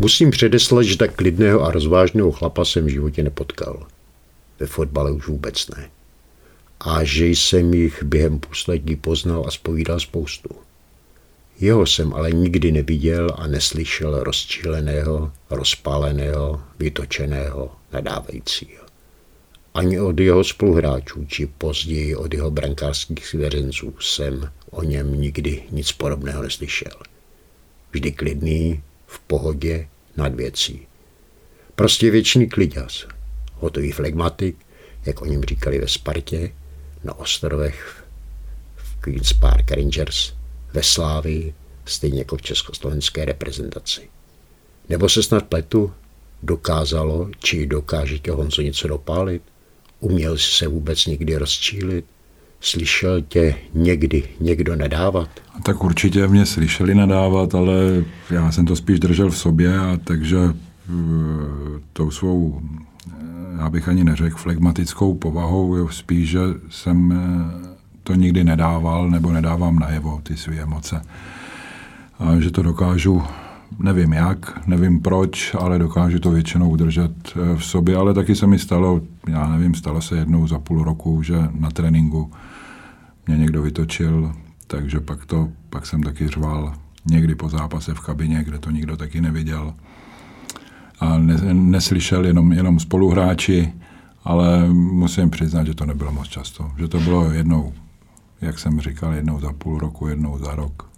Musím předeslat, že tak klidného a rozvážného chlapa jsem v životě nepotkal. Ve fotbale už vůbec ne. A že jsem jich během poslední poznal a spovídal spoustu. Jeho jsem ale nikdy neviděl a neslyšel rozčíleného, rozpáleného, vytočeného, nadávajícího. Ani od jeho spoluhráčů, či později od jeho brankářských svěřenců jsem o něm nikdy nic podobného neslyšel. Vždy klidný, v pohodě, nad věcí. Prostě věčný kliďas, hotový flegmatik, jak o něm říkali ve Spartě, na ostrovech v Queen's Park Rangers, ve Slávii, stejně jako v československé reprezentaci. Nebo se snad pletu, dokázalo, či dokáže tě Honzo něco dopálit? Uměl jsi se vůbec někdy rozčílit? Slyšel tě někdy někdo nadávat? Tak určitě mě slyšeli nadávat, ale já jsem to spíš držel v sobě, a takže eh, tou svou, eh, já bych ani neřekl, flegmatickou povahou, spíš, že jsem eh, to nikdy nedával nebo nedávám najevo, ty své emoce. A že to dokážu, nevím jak, nevím proč, ale dokážu to většinou udržet v sobě, ale taky se mi stalo, já nevím, stalo se jednou za půl roku, že na tréninku mě někdo vytočil, takže pak, to, pak jsem taky řval někdy po zápase v kabině, kde to nikdo taky neviděl. A ne, neslyšel jenom, jenom spoluhráči, ale musím přiznat, že to nebylo moc často. Že to bylo jednou, jak jsem říkal, jednou za půl roku, jednou za rok.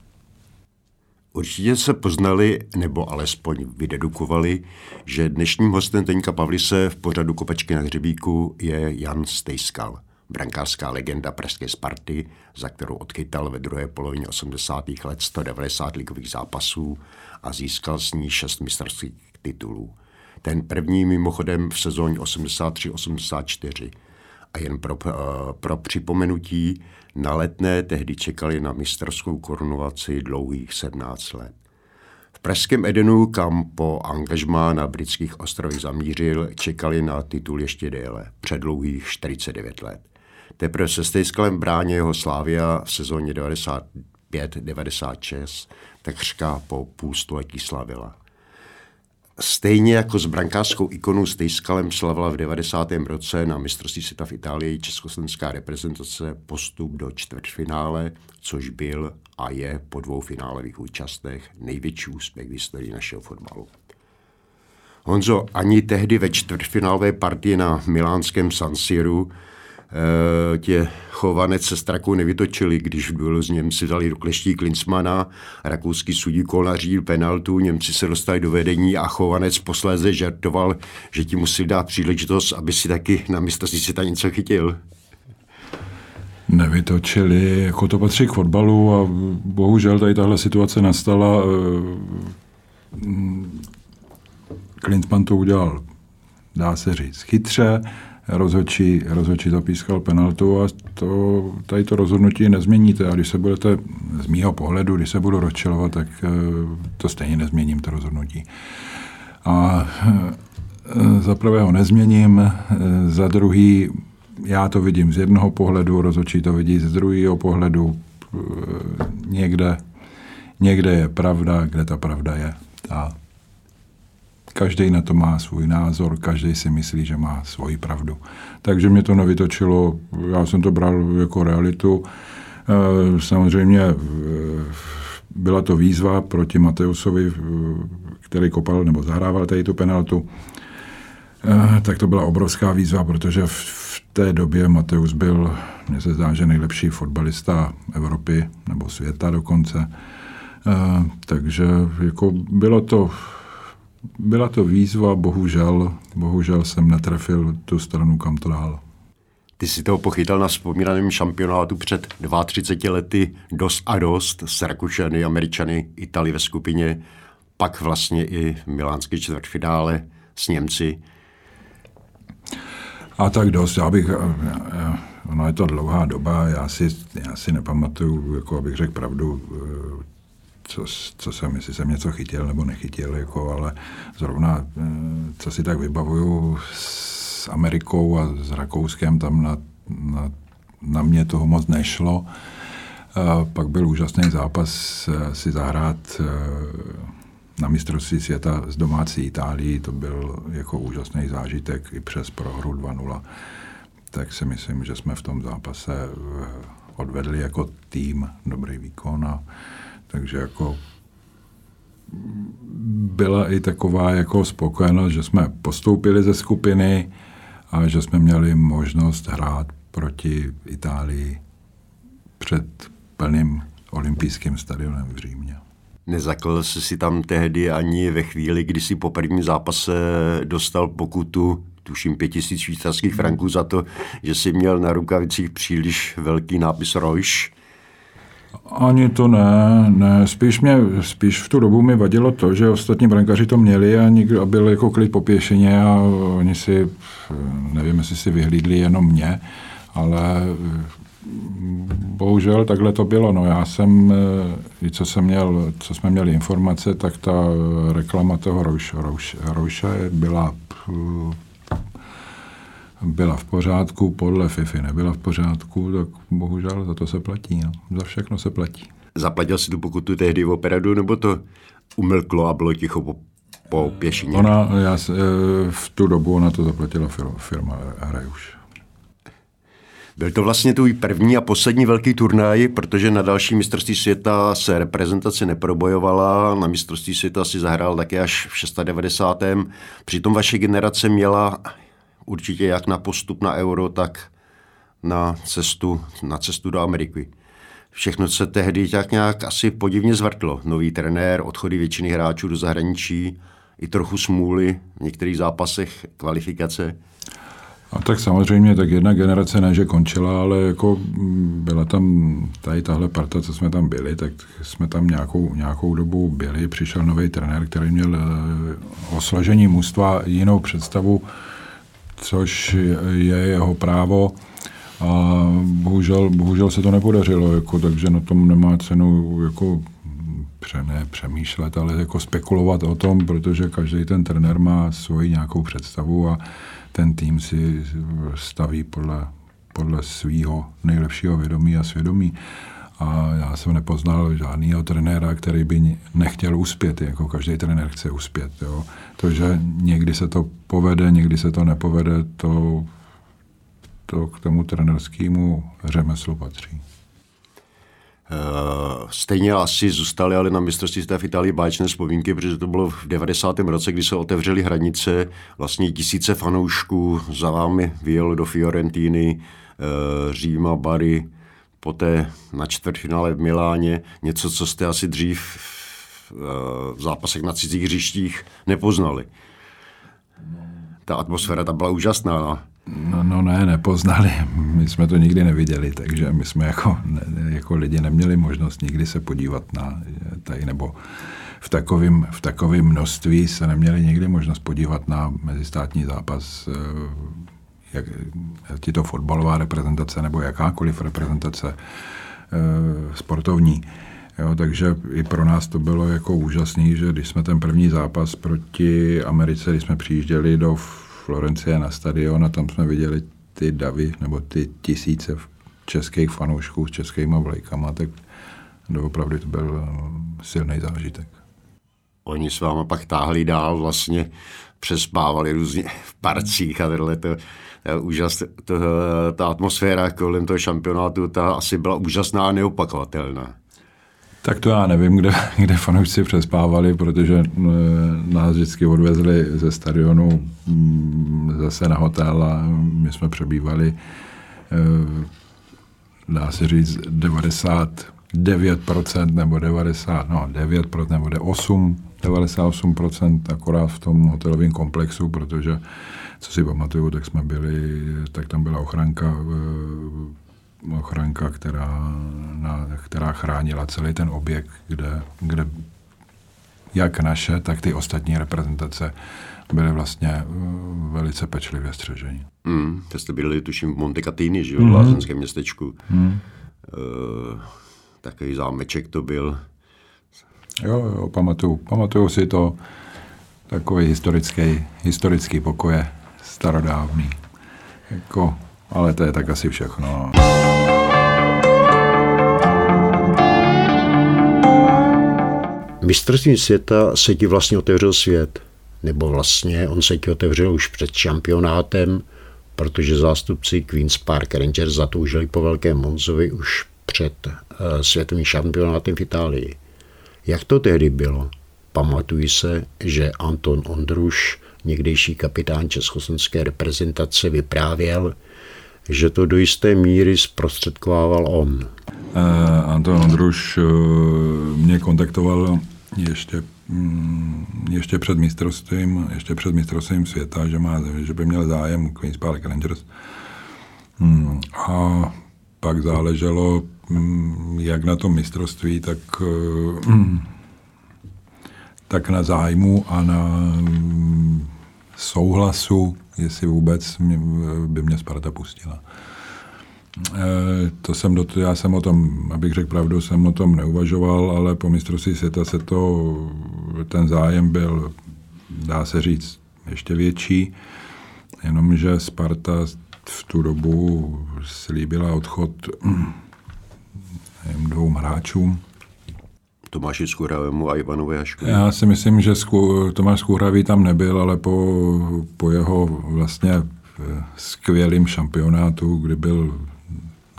Určitě se poznali, nebo alespoň vydedukovali, že dnešním hostem Teňka Pavlise v pořadu Kopečky na hřebíku je Jan Stejskal – brankářská legenda pražské Sparty, za kterou odchytal ve druhé polovině 80. let 190 ligových zápasů a získal s ní šest mistrovských titulů. Ten první mimochodem v sezóně 83-84. A jen pro, uh, pro připomenutí, na letné tehdy čekali na mistrovskou korunovaci dlouhých 17 let. V pražském Edenu, kam po angažmá na britských ostrovech zamířil, čekali na titul ještě déle, předlouhých 49 let. Teprve se Stejskalem bráně jeho Slávia v sezóně 95-96 takřka po půl století slavila. Stejně jako s brankářskou ikonou Stejskalem slavila v 90. roce na mistrovství světa v Itálii československá reprezentace postup do čtvrtfinále, což byl a je po dvou finálových účastech největší úspěch v historii našeho fotbalu. Honzo, ani tehdy ve čtvrtfinálové partii na milánském San Siru tě chovanec se strakou nevytočili, když bylo z Němci dali do kleští Klinsmana, rakouský sudí nařídil penaltu, Němci se dostali do vedení a chovanec posléze žartoval, že ti musí dát příležitost, aby si taky na mistrovství světa něco chytil. Nevytočili, jako to patří k fotbalu a bohužel tady tahle situace nastala. Eh, Klinsmann to udělal, dá se říct, chytře, rozhodčí, rozhodčí zapískal penaltu a to, tady to rozhodnutí nezměníte. A když se budete, z mýho pohledu, když se budu rozčilovat, tak eh, to stejně nezměním, to rozhodnutí. A eh, za prvého nezměním, eh, za druhý já to vidím z jednoho pohledu, rozhodčí to vidí z druhého pohledu. Někde, někde je pravda, kde ta pravda je. A Každý na to má svůj názor, každý si myslí, že má svoji pravdu. Takže mě to nevytočilo, já jsem to bral jako realitu. Eh, samozřejmě eh, byla to výzva proti Mateusovi, eh, který kopal nebo zahrával tady tu penaltu. Tak to byla obrovská výzva, protože v té době Mateus byl, mně se zdá, že nejlepší fotbalista Evropy nebo světa dokonce. Takže jako bylo to byla to výzva, bohužel, bohužel jsem netrefil tu stranu, kam to dál. Ty si toho pochytal na vzpomínaném šampionátu před 32 lety dost a dost s Rakušany, Američany, Itali ve skupině pak vlastně i v milánské čtvrtfinále s Němci. A tak dost, já bych, ono je to dlouhá doba, já si, já si nepamatuju, jako abych řekl pravdu, co, co jsem, jestli jsem něco chytil nebo nechytil, jako, ale zrovna, co si tak vybavuju s Amerikou a s Rakouskem, tam na, na, na mě toho moc nešlo. A pak byl úžasný zápas si zahrát na mistrovství světa z domácí Itálii, to byl jako úžasný zážitek i přes prohru 2-0. Tak si myslím, že jsme v tom zápase eh, odvedli jako tým dobrý výkon a takže jako byla i taková jako spokojenost, že jsme postoupili ze skupiny a že jsme měli možnost hrát proti Itálii před plným olympijským stadionem v Římě. Nezakl jsi si tam tehdy ani ve chvíli, kdy si po prvním zápase dostal pokutu, tuším tisíc švýcarských franků za to, že si měl na rukavicích příliš velký nápis Rojš. Ani to ne, ne. Spíš, mě, spíš v tu dobu mi vadilo to, že ostatní brankaři to měli a, nikdo, a byl jako klid po pěšině a oni si, nevím, jestli si vyhlídli jenom mě, ale bohužel takhle to bylo. No já jsem, i co, jsem měl, co jsme měli informace, tak ta reklama toho Rouše, Rouše, Rouše byla byla v pořádku, podle FIFI nebyla v pořádku, tak bohužel za to se platí. No. Za všechno se platí. Zaplatil si tu pokutu tehdy opravdu, nebo to umlklo a bylo ticho po, po pěšině? Ona, já, eh, v tu dobu ona to zaplatila firma, firma Hrajuš. Byl to vlastně tvůj první a poslední velký turnaj, protože na další mistrovství světa se reprezentace neprobojovala, na mistrovství světa si zahrál také až v 96. Přitom vaše generace měla určitě jak na postup na euro, tak na cestu, na cestu do Ameriky. Všechno se tehdy tak nějak asi podivně zvrtlo. Nový trenér, odchody většiny hráčů do zahraničí, i trochu smůly v některých zápasech kvalifikace. A tak samozřejmě, tak jedna generace ne, že končila, ale jako byla tam tady tahle parta, co jsme tam byli, tak jsme tam nějakou, nějakou dobu byli. Přišel nový trenér, který měl eh, o složení mužstva jinou představu, což je jeho právo. A bohužel, bohužel se to nepodařilo, jako, takže na tom nemá cenu jako pře, ne přemýšlet, ale jako spekulovat o tom, protože každý ten trenér má svoji nějakou představu a ten tým si staví podle, podle svého nejlepšího vědomí a svědomí. A já jsem nepoznal žádného trenéra, který by nechtěl uspět, jako každý trenér chce uspět. Jo. To, že někdy se to povede, někdy se to nepovede, to, to k tomu trenerskému řemeslu patří. Eh, stejně asi zůstaly ale na mistrovství v Itálii báječné vzpomínky, protože to bylo v 90. roce, kdy se otevřely hranice, vlastně tisíce fanoušků za vámi vyjelo do Fiorentíny, eh, Říma, Bari, poté na čtvrtfinále v Miláně, něco, co jste asi dřív v eh, zápasech na cizích hřištích nepoznali. Ta atmosféra tam byla úžasná. No. No, no ne, nepoznali. My jsme to nikdy neviděli, takže my jsme jako, jako lidi neměli možnost nikdy se podívat na tady, nebo v takovém v takovým množství se neměli nikdy možnost podívat na mezistátní zápas, eh, jak, jak je to fotbalová reprezentace nebo jakákoliv reprezentace eh, sportovní. Jo, takže i pro nás to bylo jako úžasný, že když jsme ten první zápas proti Americe, když jsme přijížděli do Florencie na stadion a tam jsme viděli ty davy nebo ty tisíce českých fanoušků s českými vlajkama, tak doopravdy to byl eh, silný zážitek. Oni s váma pak táhli dál, vlastně přespávali různě v parcích a tohle to, úžas, to, ta atmosféra kolem toho šampionátu, ta asi byla úžasná a neopakovatelná. Tak to já nevím, kde, kde fanoušci přespávali, protože eh, nás vždycky odvezli ze stadionu mm, zase na hotel a my jsme přebývali, eh, dá se říct, 99% nebo 90, no 9% nebo 8, 98% akorát v tom hotelovém komplexu, protože co si pamatuju, tak jsme byli, tak tam byla ochranka eh, ochranka, která, na, která chránila celý ten objekt, kde, kde jak naše, tak ty ostatní reprezentace byly vlastně eh, velice pečlivě střežení. Mm, to jste byli, tuším, v Monte Catini, že jo, v mm. lázenském městečku. Mm. Uh, takový zámeček to byl. Jo, jo, pamatuju, pamatuju si to, takový historický, historický pokoje, starodávný. Jako, ale to je tak asi všechno. Mistrovství světa se ti vlastně otevřel svět, nebo vlastně on se ti otevřel už před šampionátem, protože zástupci Queen's Park Rangers zatoužili po Velkém Monzovi už před uh, světovým šampionátem v Itálii. Jak to tehdy bylo? Pamatuji se, že Anton Ondruš, někdejší kapitán československé reprezentace, vyprávěl, že to do jisté míry zprostředkovával on. Uh, Anton Ondruš uh, mě kontaktoval ještě, mm, ještě před mistrovstvím, ještě před mistrovstvím světa, že, má, že by měl zájem Queen's Park Rangers. Hmm. A pak záleželo, jak na tom mistrovství, tak, mm, tak na zájmu a na mm, souhlasu, jestli vůbec by mě Sparta pustila. Eh, to jsem do, já jsem o tom, abych řekl pravdu, jsem o tom neuvažoval, ale po mistrovství světa se to, ten zájem byl, dá se říct, ještě větší, jenomže Sparta v tu dobu slíbila odchod nevím, dvou hráčům. Tomáši Skůravému a Ivanu Haškovi. Já si myslím, že Tomáš Skůravý tam nebyl, ale po, po jeho vlastně eh, skvělým šampionátu, kdy byl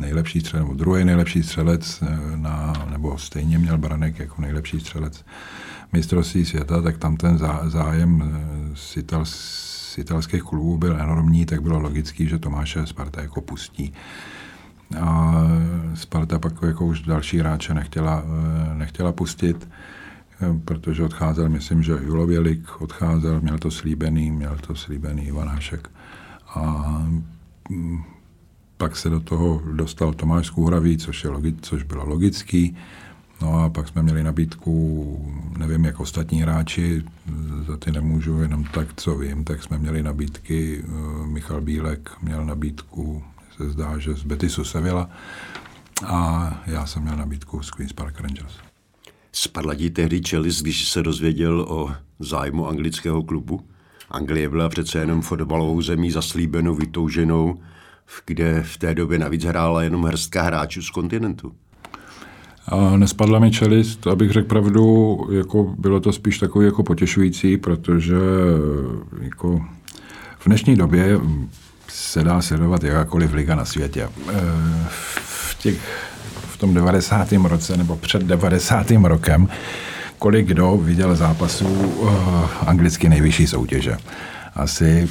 nejlepší střelec, nebo druhý nejlepší střelec, eh, na, nebo stejně měl Branek jako nejlepší střelec mistrovství světa, tak tam ten zájem eh, z, ital, z italských klubů byl enormní, tak bylo logický, že Tomáše Sparta jako pustí. A Sparta pak jako už další hráče nechtěla, eh, nechtěla pustit, protože odcházel, myslím, že Julovělik odcházel, měl to slíbený, měl to slíbený Ivan Hašek. A mm, pak se do toho dostal Tomáš Skůhravý, což, je logi, což bylo logický. No a pak jsme měli nabídku, nevím, jak ostatní hráči, za ty nemůžu jenom tak, co vím, tak jsme měli nabídky, eh, Michal Bílek měl nabídku, se zdá, že z Betisu Sevilla a já jsem měl nabídku z Queen's Park Rangers. Spadla ti tehdy čelist, když se dozvěděl o zájmu anglického klubu? Anglie byla přece jenom fotbalovou zemí zaslíbenou, vytouženou kde v té době navíc hrála jenom hrstka hráčů z kontinentu. A nespadla mi čelist, abych řekl pravdu, jako bylo to spíš takový jako potěšující, protože jako v dnešní době se dá sledovat jakákoliv liga na světě. E, v, těch, v tom 90. roce nebo před 90. rokem kolik kdo viděl zápasů uh, anglicky nejvyšší soutěže asi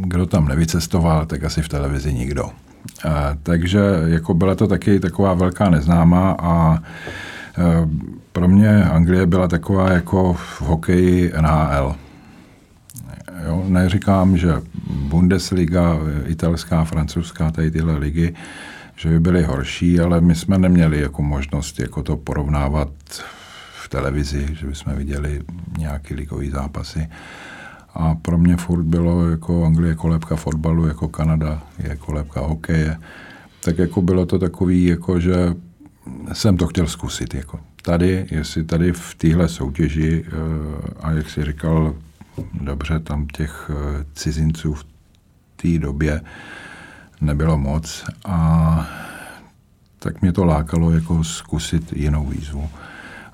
kdo tam nevycestoval, tak asi v televizi nikdo. A, takže jako byla to taky taková velká neznámá a pro mě Anglie byla taková jako v hokeji NHL. Jo, neříkám, že Bundesliga, italská, francouzská, tady tyhle ligy, že by byly horší, ale my jsme neměli jako možnost jako to porovnávat v televizi, že bychom viděli nějaké ligové zápasy. A pro mě furt bylo jako Anglie kolébka fotbalu, jako Kanada je kolébka hokeje. Tak jako bylo to takový, jako že jsem to chtěl zkusit. Jako. Tady, jestli tady v téhle soutěži, eh, a jak si říkal, dobře, tam těch eh, cizinců v té době nebylo moc a tak mě to lákalo jako zkusit jinou výzvu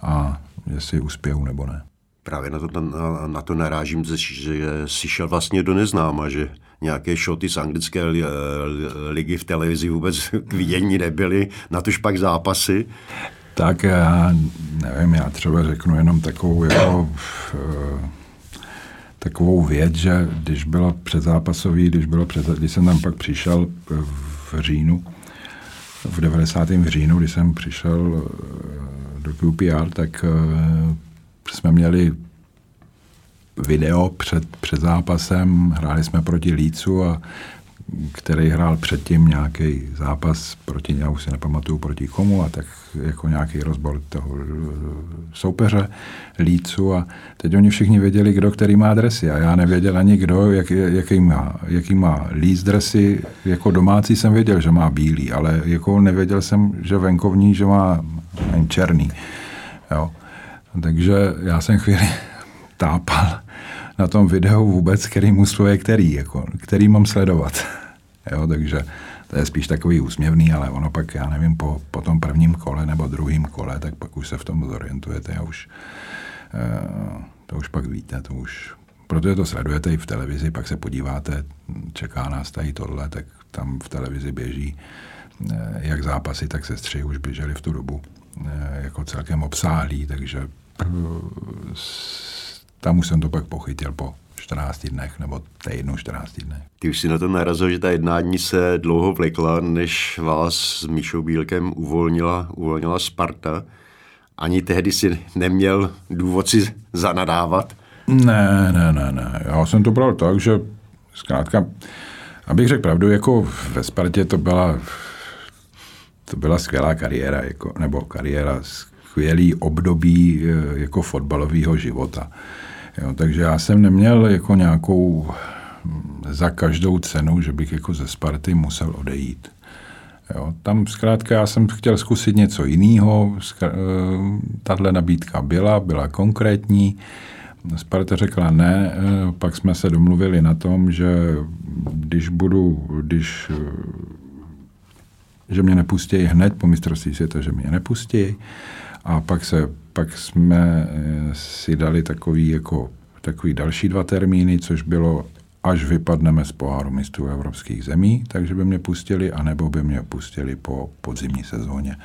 a jestli uspěju nebo ne. Právě na to, na, na to narážím, že si šel vlastně do neznáma, že nějaké šoty z anglické ligy v televizi vůbec k vidění nebyly, na tož pak zápasy. Tak já nevím, já třeba řeknu jenom takovou jako, eh, takovou věc, že když bylo předzápasový, když, bylo před, když jsem tam pak přišel v říjnu, v 90. v říjnu, když jsem přišel eh, do QPR, tak eh, jsme měli video před, před zápasem, hráli jsme proti Lícu a který hrál předtím nějaký zápas proti, já už si nepamatuju proti komu, a tak jako nějaký rozbor toho eh, soupeře, lícu a teď oni všichni věděli, kdo který má dresy a já nevěděl ani kdo, jak, jaký, má, jaký má líc dresy, jako domácí jsem věděl, že má bílý, ale jako nevěděl jsem, že venkovní, že má nevím, černý. Jo. Takže já jsem chvíli tápal na tom videu vůbec, který mužstvo je který, jako, který mám sledovat. Jo, takže to je spíš takový úsměvný, ale ono pak, já nevím, po, po tom prvním kole nebo druhém kole, tak pak už se v tom zorientujete a už uh, to už pak víte, to už, protože to sledujete i v televizi, pak se podíváte, čeká nás tady tohle, tak tam v televizi běží uh, jak zápasy, tak se stři už běželi v tu dobu uh, jako celkem obsáhlý, takže tam už jsem to pak pochytil po 14 dnech nebo týdnu 14 dnech. Ty už si na to narazil, že ta jednání se dlouho vlekla, než vás s Míšou Bílkem uvolnila, uvolnila Sparta. Ani tehdy si neměl důvod si zanadávat? Ne, ne, ne, ne. Já jsem to bral tak, že zkrátka, abych řekl pravdu, jako ve Spartě to byla to byla skvělá kariéra, jako, nebo kariéra, skvělý období eh, jako fotbalového života. Jo, takže já jsem neměl jako nějakou hm, za každou cenu, že bych jako ze Sparty musel odejít. Jo, tam zkrátka já jsem chtěl zkusit něco jiného. Eh, tahle nabídka byla, byla konkrétní. Sparta řekla ne, eh, pak jsme se domluvili na tom, že když budu, když že mě nepustí hned po mistrovství světa, že mě nepustí. A pak se pak jsme eh, si dali takový, jako, takový další dva termíny, což bylo až vypadneme z poháru mistrů evropských zemí, takže by mě pustili, anebo by mě pustili po podzimní sezóně.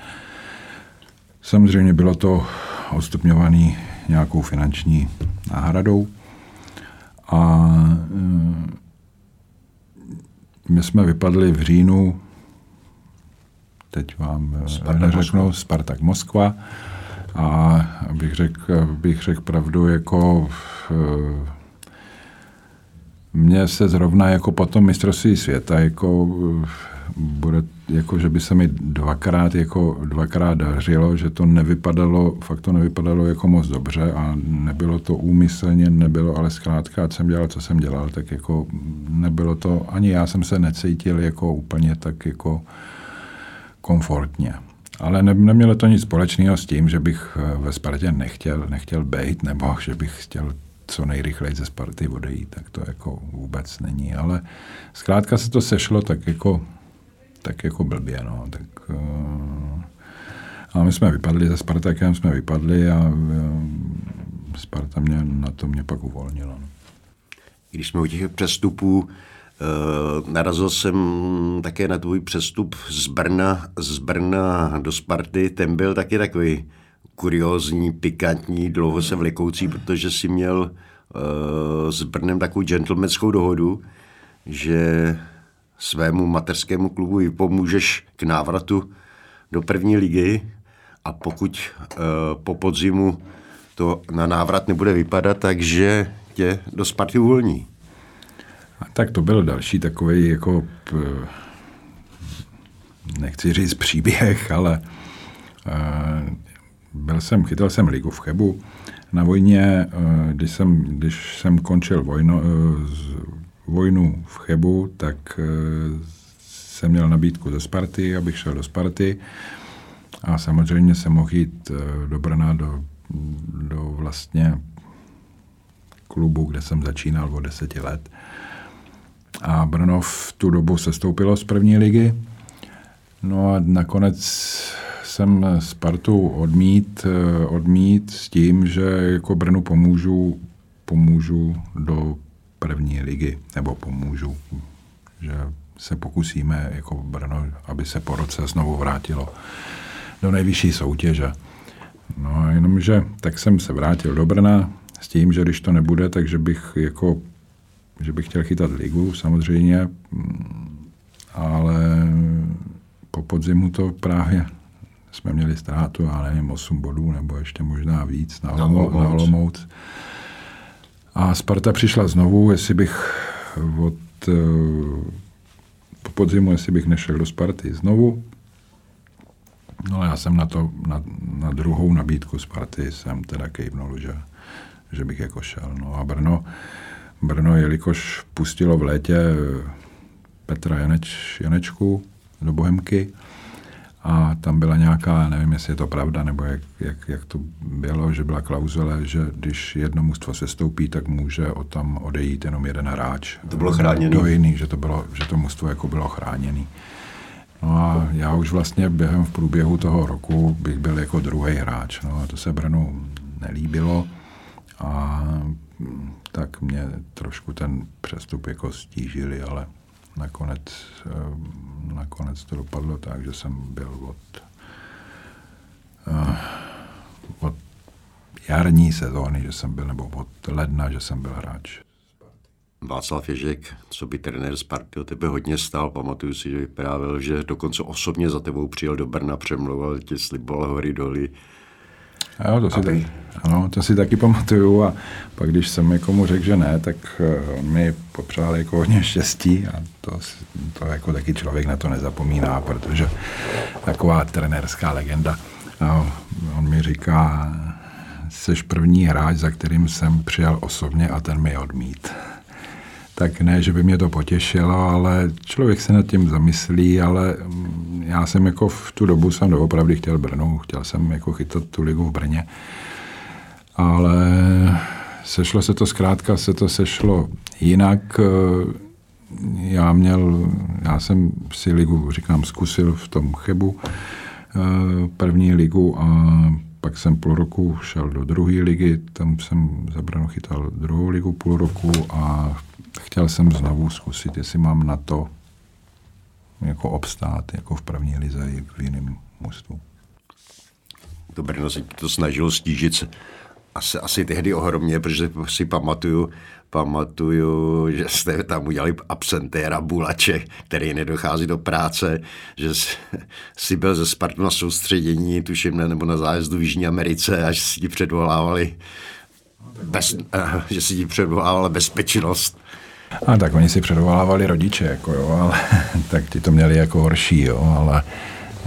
Samozřejmě bylo to odstupňované nějakou finanční náhradou a eh, my jsme vypadli v říjnu, teď vám Spartak neřeknu, Moskva. Spartak Moskva, a bych řekl, bych řekl pravdu, jako eh, mně se zrovna jako potom mistrovství světa jako eh, bude, jako že by se mi dvakrát, jako dvakrát dařilo, že to nevypadalo, fakt to nevypadalo jako moc dobře a nebylo to úmyslně, nebylo, ale zkrátka, jsem dělal, co jsem dělal, tak jako nebylo to, ani já jsem se necítil jako úplně tak jako komfortně. Ale ne, nemělo to nic společného s tím, že bych eh, ve Spartě nechtěl, nechtěl být, nebo že bych chtěl co nejrychleji ze Sparty odejít, tak to jako vůbec není. Ale zkrátka se to sešlo tak jako, tak jako blbě. No. Tak, uh, a my jsme vypadli se Spartakem, jsme vypadli a uh, Sparta mě na to mě pak uvolnila. No. Když jsme u těch přestupů, Eh, narazil jsem také na tvůj přestup z Brna, z Brna do Sparty. Ten byl taky takový kuriózní, pikantní, dlouho se vlekoucí, protože si měl uh, s Brnem takovou gentlemanskou dohodu, že svému mateřskému klubu pomůžeš k návratu do první ligy a pokud uh, po podzimu to na návrat nebude vypadat, takže tě do Sparty uvolní. A tak to byl další takový jako nechci říct příběh, ale byl jsem, chytal jsem ligu v Chebu na vojně, když jsem, když jsem končil vojno, vojnu v Chebu, tak jsem měl nabídku ze Sparty, abych šel do Sparty. A samozřejmě jsem mohl jít do Brna, do, do vlastně klubu, kde jsem začínal o deseti let a Brno v tu dobu se stoupilo z první ligy. No a nakonec jsem Spartu odmít, eh, odmít s tím, že jako Brnu pomůžu, pomůžu do první ligy, nebo pomůžu, že se pokusíme jako Brno, aby se po roce znovu vrátilo do nejvyšší soutěže. No jenomže tak jsem se vrátil do Brna s tím, že když to nebude, takže bych jako že bych chtěl chytat ligu samozřejmě, mm, ale po podzimu to právě jsme měli ztrátu, já nevím, 8 bodů nebo ještě možná víc na, Olomouc. na Olomouc. A Sparta přišla znovu, jestli bych od, po podzimu, jestli bych nešel do Sparty znovu. No já jsem na, to, na, na druhou nabídku Sparty jsem teda kejvnul, že, že bych jako šel. No a Brno, Brno, jelikož pustilo v létě Petra Janeč, Janečku do Bohemky, a tam byla nějaká, nevím, jestli je to pravda, nebo jak, jak, jak to bylo, že byla klauzule, že když jedno mužstvo se stoupí, tak může o tam odejít jenom jeden hráč. To bylo chráněný? Do jiný, že to, bylo, že to mužstvo jako bylo chráněný. No a já už vlastně během v průběhu toho roku bych byl jako druhý hráč. No a to se Brnu nelíbilo a tak mě trošku ten přestup jako stížili, ale nakonec, eh, nakonec to dopadlo tak, že jsem byl od, eh, od jarní sezóny, že jsem byl, nebo od ledna, že jsem byl hráč. Václav Ježek, co by trenér Sparty o tebe hodně stál. Pamatuju si, že vyprávěl, že dokonce osobně za tebou přijel do Brna, přemlouval tě, sliboval hory doly. Jo, to si, Aby... tak, ano, to si taky pamatuju a pak když jsem někomu řekl, že ne, tak on mi popřál jako hodně štěstí a to, to jako taky člověk na to nezapomíná, protože taková trenérská legenda. A on mi říká, jsi první hráč, za kterým jsem přijal osobně a ten mi odmít tak ne, že by mě to potěšilo, ale člověk se nad tím zamyslí, ale mm, já jsem jako v tu dobu jsem doopravdy chtěl Brnu, chtěl jsem jako chytat tu ligu v Brně, ale sešlo se to zkrátka, se to sešlo jinak. Eh, já měl, já jsem si ligu, říkám, zkusil v tom Chebu, eh, první ligu a pak jsem půl roku šel do druhé ligy, tam jsem za Brno chytal druhou ligu půl roku a chtěl jsem znovu zkusit, jestli mám na to jako obstát, jako v první lize i v jiném mužstvu. To Brno se to snažilo stížit asi, asi tehdy ohromně, protože si pamatuju, pamatuju, že jste tam udělali absentéra Bulače, který nedochází do práce, že si byl ze Spartu na soustředění, tuším, nebo na zájezdu v Jižní Americe, až si ti předvolávali bez, eh, že si ti předvolávala bezpečnost. A tak oni si předvolávali rodiče, jako jo, ale tak ti to měli jako horší, jo, ale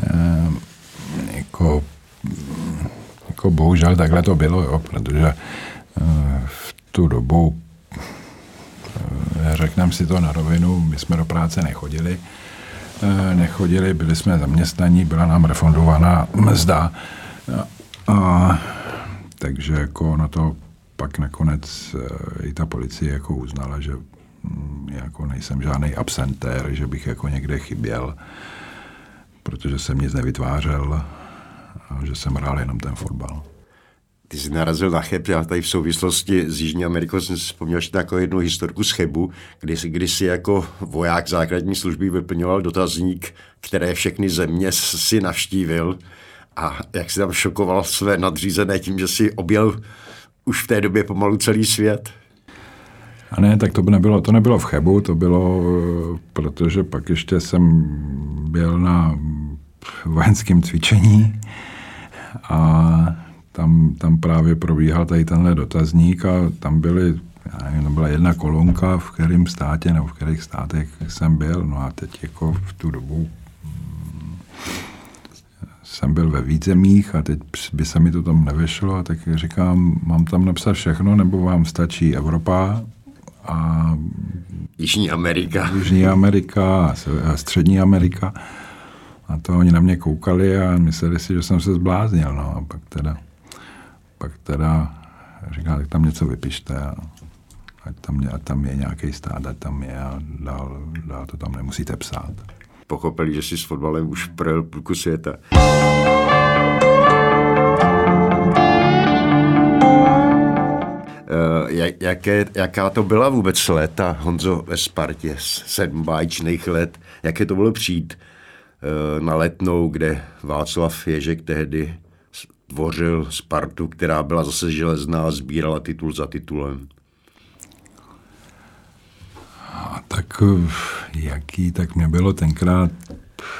e, jako, jako bohužel takhle to bylo, jo, protože e, v tu dobu e, řekneme si to na rovinu, my jsme do práce nechodili, nechodili, byli jsme zaměstnaní, byla nám refundovaná mzda a, a takže jako na to pak nakonec i ta policie jako uznala, že jako nejsem žádný absentér, že bych jako někde chyběl, protože jsem nic nevytvářel a že jsem hrál jenom ten fotbal. Ty jsi narazil na Cheb, já tady v souvislosti s Jižní Amerikou jsem si vzpomněl ještě jako jednu historku z Chebu, kdy, kdy si jako voják základní služby vyplňoval dotazník, které všechny země si navštívil a jak si tam šokoval své nadřízené tím, že si objel už v té době pomalu celý svět. A ne, tak to by nebylo, to nebylo v Chebu, to bylo, eh, protože pak ještě jsem byl na vojenském cvičení a tam, tam právě probíhal tady tenhle dotazník a tam byly, já nevím, tam byla jedna kolonka, v kterém státě nebo v kterých státech jsem byl, no a teď jako v tu dobu mm, jsem byl ve víc zemích a teď by se mi to tam nevešlo tak říkám, mám tam napsat všechno, nebo vám stačí Evropa a Jižní Amerika. Jižní Amerika a Střední Amerika. A to oni na mě koukali a mysleli si, že jsem se zbláznil. No. A pak teda, pak teda říká, tak tam něco vypište a ať tam, a tam je nějaký stát, ať tam je a dál, dál to tam nemusíte psát. Pochopili, že si s fotbalem už projel půlku světa. Jaké, jaká to byla vůbec léta, Honzo, ve Spartě, sedm báječných let, jaké to bylo přijít eh, na letnou, kde Václav Ježek tehdy tvořil Spartu, která byla zase železná a sbírala titul za titulem. A tak eh, jaký, tak mě bylo tenkrát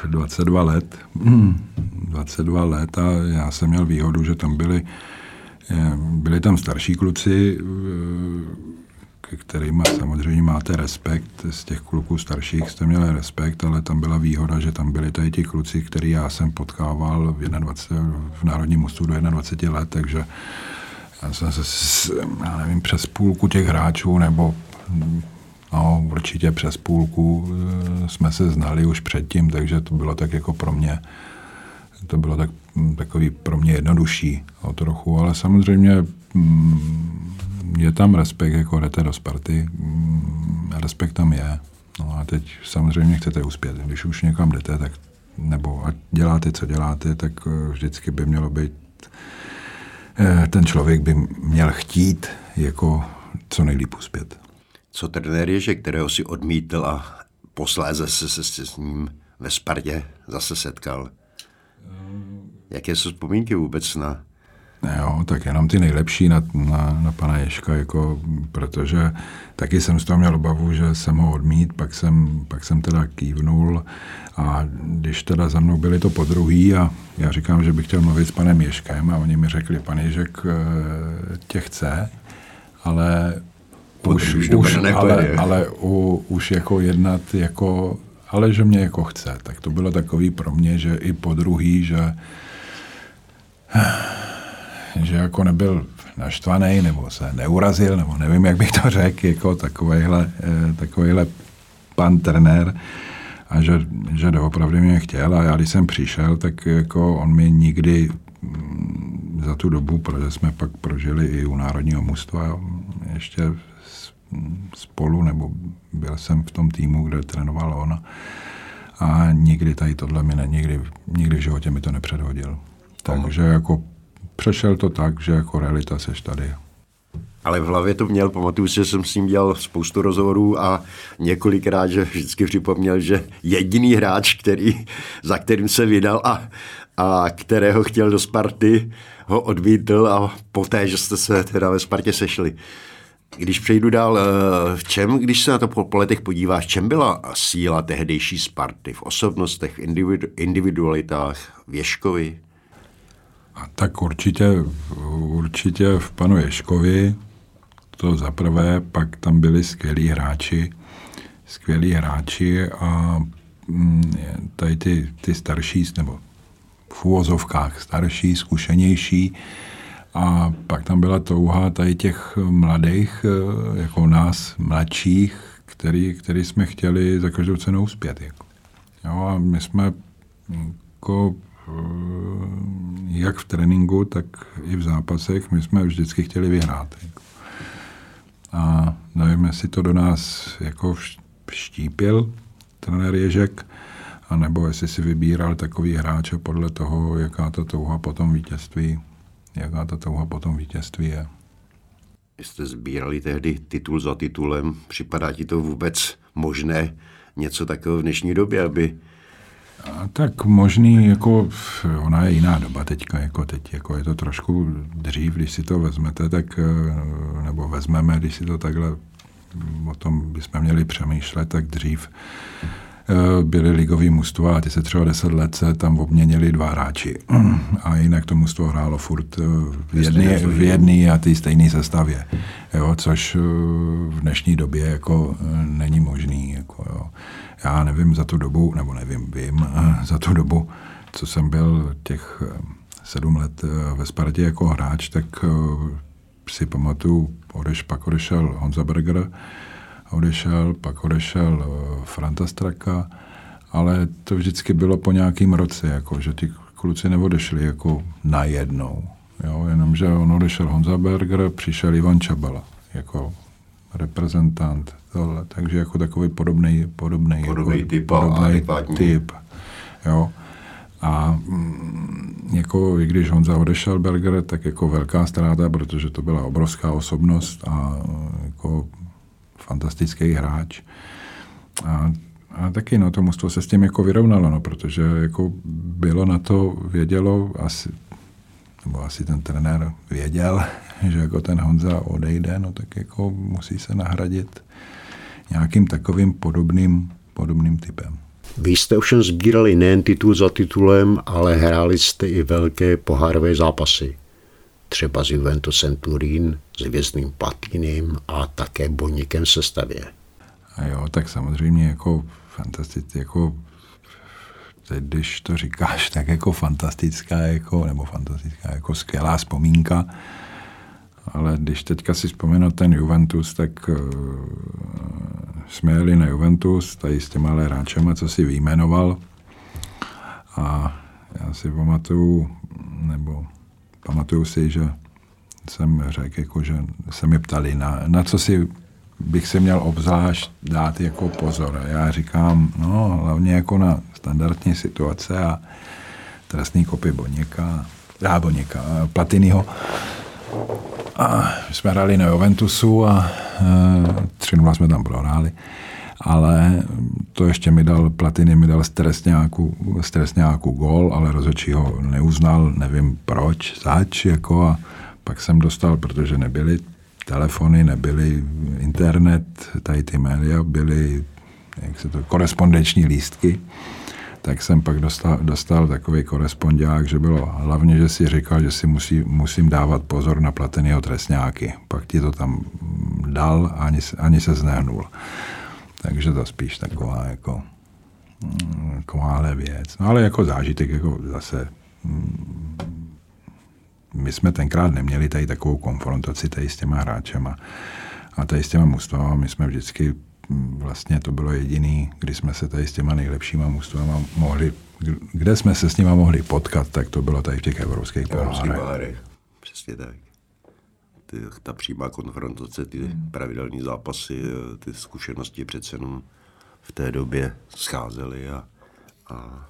22 let. 22 let a já jsem měl výhodu, že tam byli Eh, byli tam starší kluci, eh, ke kterým samozřejmě máte respekt. Z těch kluků starších jste měli respekt, ale tam byla výhoda, že tam byli tady ti kluci, který já jsem potkával v, 21, v Národním ústu do 21 let, takže já jsem se, já nevím, přes půlku těch hráčů, nebo no, určitě přes půlku eh, jsme se znali už předtím, takže to bylo tak jako pro mě, to bylo tak, takový pro mě jednodušší o trochu, ale samozřejmě mm, je tam respekt, jako jdete do Sparty, mm, respekt tam je. No a teď samozřejmě chcete uspět. Když už někam jdete, tak nebo ať děláte, co děláte, tak eh, vždycky by mělo být eh, ten člověk by měl chtít jako co nejlíp uspět. Co trenér je, že kterého si odmítl a posléze se, se, se s ním ve Spartě zase setkal? Jaké jsou vzpomínky vůbec na Jo, tak jenom ty nejlepší na, na, na pana Ješka, jako, protože taky jsem z toho měl obavu, že jsem ho odmít, pak jsem, pak jsem teda kývnul a když teda za mnou byli to po druhý a já říkám, že bych chtěl mluvit s panem Ješkem a oni mi řekli, pan Ježek eh, tě chce, ale už, už, už ale, ale u, už jako jednat jako, ale že mě jako chce, tak to bylo takový pro mě, že i po druhý, že že jako nebyl naštvaný nebo se neurazil, nebo nevím, jak bych to řekl, jako takovejhle, eh, takovejhle pan trenér a že, že doopravdy mě chtěl a já když jsem přišel, tak jako on mi nikdy mm, za tu dobu, protože jsme pak prožili i u Národního mužstva ještě spolu, nebo byl jsem v tom týmu, kde trénoval on a nikdy tady tohle mi ne, nikdy, nikdy v životě mi to nepředhodil. Takže jako přešel to tak, že jako realita seš tady. Ale v hlavě to měl, pamatuju si, že jsem s ním dělal spoustu rozhovorů a několikrát, že vždycky připomněl, že jediný hráč, který, za kterým se vydal a, a kterého chtěl do Sparty, ho odmítl a poté, že jste se teda ve Spartě sešli. Když přejdu dál, eh, v čem, když se na to po, po letech podíváš, čem byla síla tehdejší Sparty? V osobnostech, v individu, individualitách, Věškovi? Tak určitě, určitě v panu Ješkovi, to za prvé, pak tam byli skvělí hráči, skvělí hráči a mm, tady ty, ty starší, nebo v úvozovkách starší, zkušenější, a pak tam byla touha tady těch mladých, eh, jako nás, mladších, který, který jsme chtěli za každou cenu uspět. Jako. Jo, a my jsme jako jak v tréninku, tak i v zápasech, my jsme vždycky chtěli vyhrát. A nevím, jestli to do nás jako vštípil trenér Ježek, anebo jestli si vybíral takový hráče podle toho, jaká ta touha potom vítězství, jaká ta touha potom vítězství je. Jste sbírali tehdy titul za titulem. Připadá ti to vůbec možné něco takového v dnešní době, aby a tak možný, jako ona je jiná doba teďka, jako teď, jako je to trošku dřív, když si to vezmete, tak, eh, nebo vezmeme, když si to takhle o tom bychom měli přemýšlet, tak dřív eh, byly ligový mužstva a ty se třeba deset let se tam obměnili dva hráči. A jinak to mužstvo hrálo furt eh, v jedné v jedný a té stejné sestavě. Jo, což v dnešní době jako není možný. Jako, jo já nevím za tu dobu, nebo nevím, vím, eh, za tu dobu, co jsem byl těch eh, sedm let eh, ve Spartě jako hráč, tak si pamatuju, odeš, pak odešel Honza Berger, odešel, pak odešel Franta Straka, ale to vždycky bylo po nějakým roce, jako, že ty kluci neodešli jako najednou. Jo, jenomže on odešel Honza Berger, přišel Ivan Čabala jako reprezentant tohle, takže jako takový podobný, podobný, podobný jako, typ, podobný typ. Jo. A mm, jako i když Honza odešel Berger, tak jako velká ztráta, protože to byla obrovská osobnost a jako fantastický hráč. A, a taky no, to mužstvo se s tím jako vyrovnalo, no, protože jako bylo na to, vědělo, asi, nebo asi ten trenér věděl, že jako ten Honza odejde, no tak jako musí se nahradit nějakým takovým podobným, podobným typem. Vy jste ovšem sbírali nejen titul za titulem, ale hráli jste i velké pohárové zápasy. třeba s Juventusem Turín, s Vězným Platinem a také Boníkem v sestavě. A jo, tak samozřejmě jako fantastické, jako teď, když to říkáš, tak jako fantastická, jako, nebo fantastická, jako skvělá vzpomínka, ale když teďka si vzpomenu ten Juventus, tak uh, jsme jeli na Juventus, tady s těma hráčema, co si vyjmenoval. A já si pamatuju, nebo pamatuju si, že jsem řekl, jako, že se mi ptali, na, na co si bych se měl obzvlášť dát jako pozor. A já říkám, no hlavně jako na standardní situace a trestný kopy Boněka, já Boněka, Platinyho. A jsme hráli na Juventusu a e, 3 jsme tam prohráli. Ale to ještě mi dal, Platiny mi dal stresňáku, stresňáku gol, ale rozhodčí ho neuznal, nevím proč, zač, jako a pak jsem dostal, protože nebyly telefony, nebyly internet, tady ty média byly, jak se to, korespondenční lístky, tak jsem pak dostal, dostal takový korespondák, že bylo hlavně, že si říkal, že si musí, musím dávat pozor na plateného trestňáky. Pak ti to tam dal a ani, ani se znehnul. Takže to spíš taková jako takováhle věc. No ale jako zážitek, jako zase my jsme tenkrát neměli tady takovou konfrontaci tady s těma hráčema a tady s těma mužstvama. My jsme vždycky vlastně to bylo jediný, kdy jsme se tady s těma nejlepšíma mužstvama mohli, kde jsme se s nima mohli potkat, tak to bylo tady v těch evropských pohárech. Přesně tak. Ty, ta přímá konfrontace, ty hmm. pravidelní zápasy, ty zkušenosti přece jenom v té době scházely a, a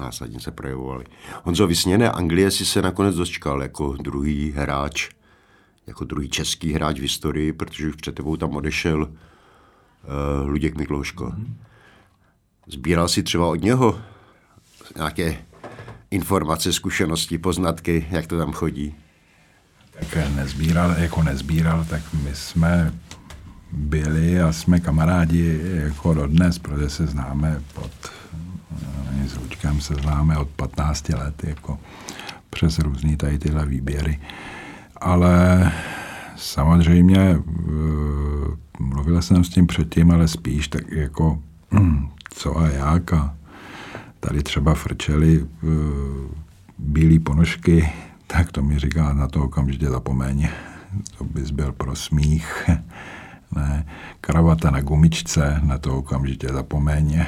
následně se projevovaly. Honzo, vysněné Anglie si se nakonec dočkal jako druhý hráč, jako druhý český hráč v historii, protože už před tebou tam odešel uh, Luděk Miklouško. Sbíral si třeba od něho nějaké informace, zkušenosti, poznatky, jak to tam chodí? Tak nezbíral, jako nezbíral, tak my jsme byli a jsme kamarádi jako dodnes, protože se známe pod, s Lučkem se známe od 15 let, jako přes různý tady tyhle výběry. Ale samozřejmě eh, mluvil jsem s tím předtím, ale spíš tak jako hm, co a jak a tady třeba frčeli eh, bílé ponožky, tak to mi říká na to okamžitě zapomeň. To bys byl pro smích. Ne, kravata na gumičce, na to okamžitě zapomeň.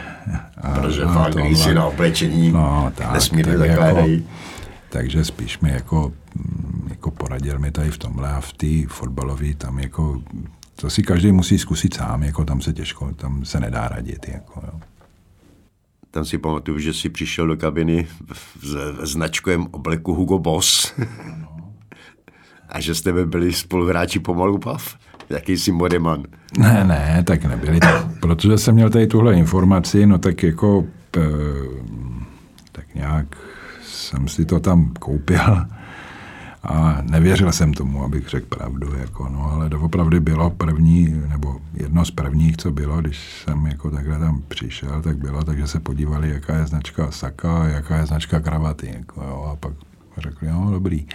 A, Protože a v si na oblečení no, tak, nesmírně tak jako, takže spíš mi jako, hm, jako poradil mi tady v tomhle a v té fotbalové tam jako to si každý musí zkusit sám, jako tam se těžko, tam se nedá radit. Jako, jo. Tam si pamatuju, že jsi přišel do kabiny v značkovém obleku Hugo Boss a že jste byli spoluhráči pomalu pav. Jakýsi modeman. Ne, ne, tak nebyli. protože jsem měl tady tuhle informaci, no tak jako p, tak nějak jsem si to tam koupil a nevěřil jsem tomu, abych řekl pravdu, jako, no, ale doopravdy bylo první, nebo jedno z prvních, co bylo, když jsem jako takhle tam přišel, tak bylo, takže se podívali, jaká je značka saka jaká je značka kravaty, jako, jo, a pak řekli, jo, dobrý.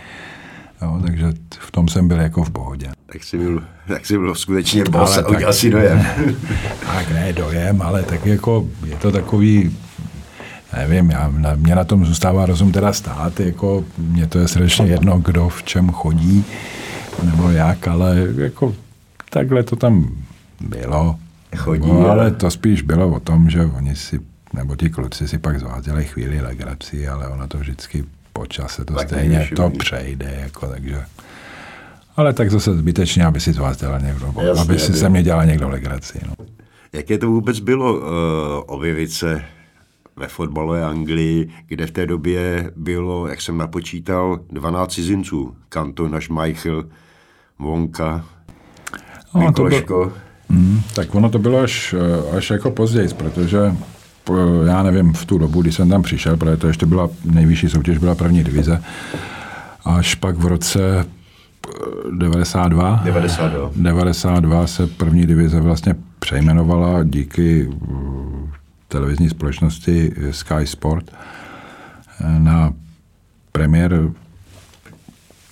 Jo, takže v tom jsem byl jako v pohodě. Tak jsi byl, tak jsi byl skutečně boss a udělal si dojem. tak ne dojem, ale tak jako je to takový nevím, já, na, mě na tom zůstává rozum teda stát, jako mě to je strašně jedno, kdo v čem chodí, nebo jak, ale jako takhle to tam bylo. Chodí, no, ale to spíš bylo o tom, že oni si, nebo ti kluci si pak zváděli chvíli legraci, ale ono to vždycky po čase to tak stejně to přejde, jako takže... Ale tak zase zbytečně, aby si z vás dělal někdo, Jasně, aby si se mě dělal někdo legraci. No. Jaké to vůbec bylo uh, objevit se ve fotbalové Anglii, kde v té době bylo, jak jsem napočítal, 12 cizinců. Cantona, Schmeichel, Vonka, no, to bylo, mm, Tak ono to bylo až, až jako později, protože já nevím, v tu dobu, kdy jsem tam přišel, protože to ještě byla nejvyšší soutěž, byla první divize, až pak v roce 92, 92. 92 se první divize vlastně přejmenovala díky televizní společnosti Sky Sport na premiér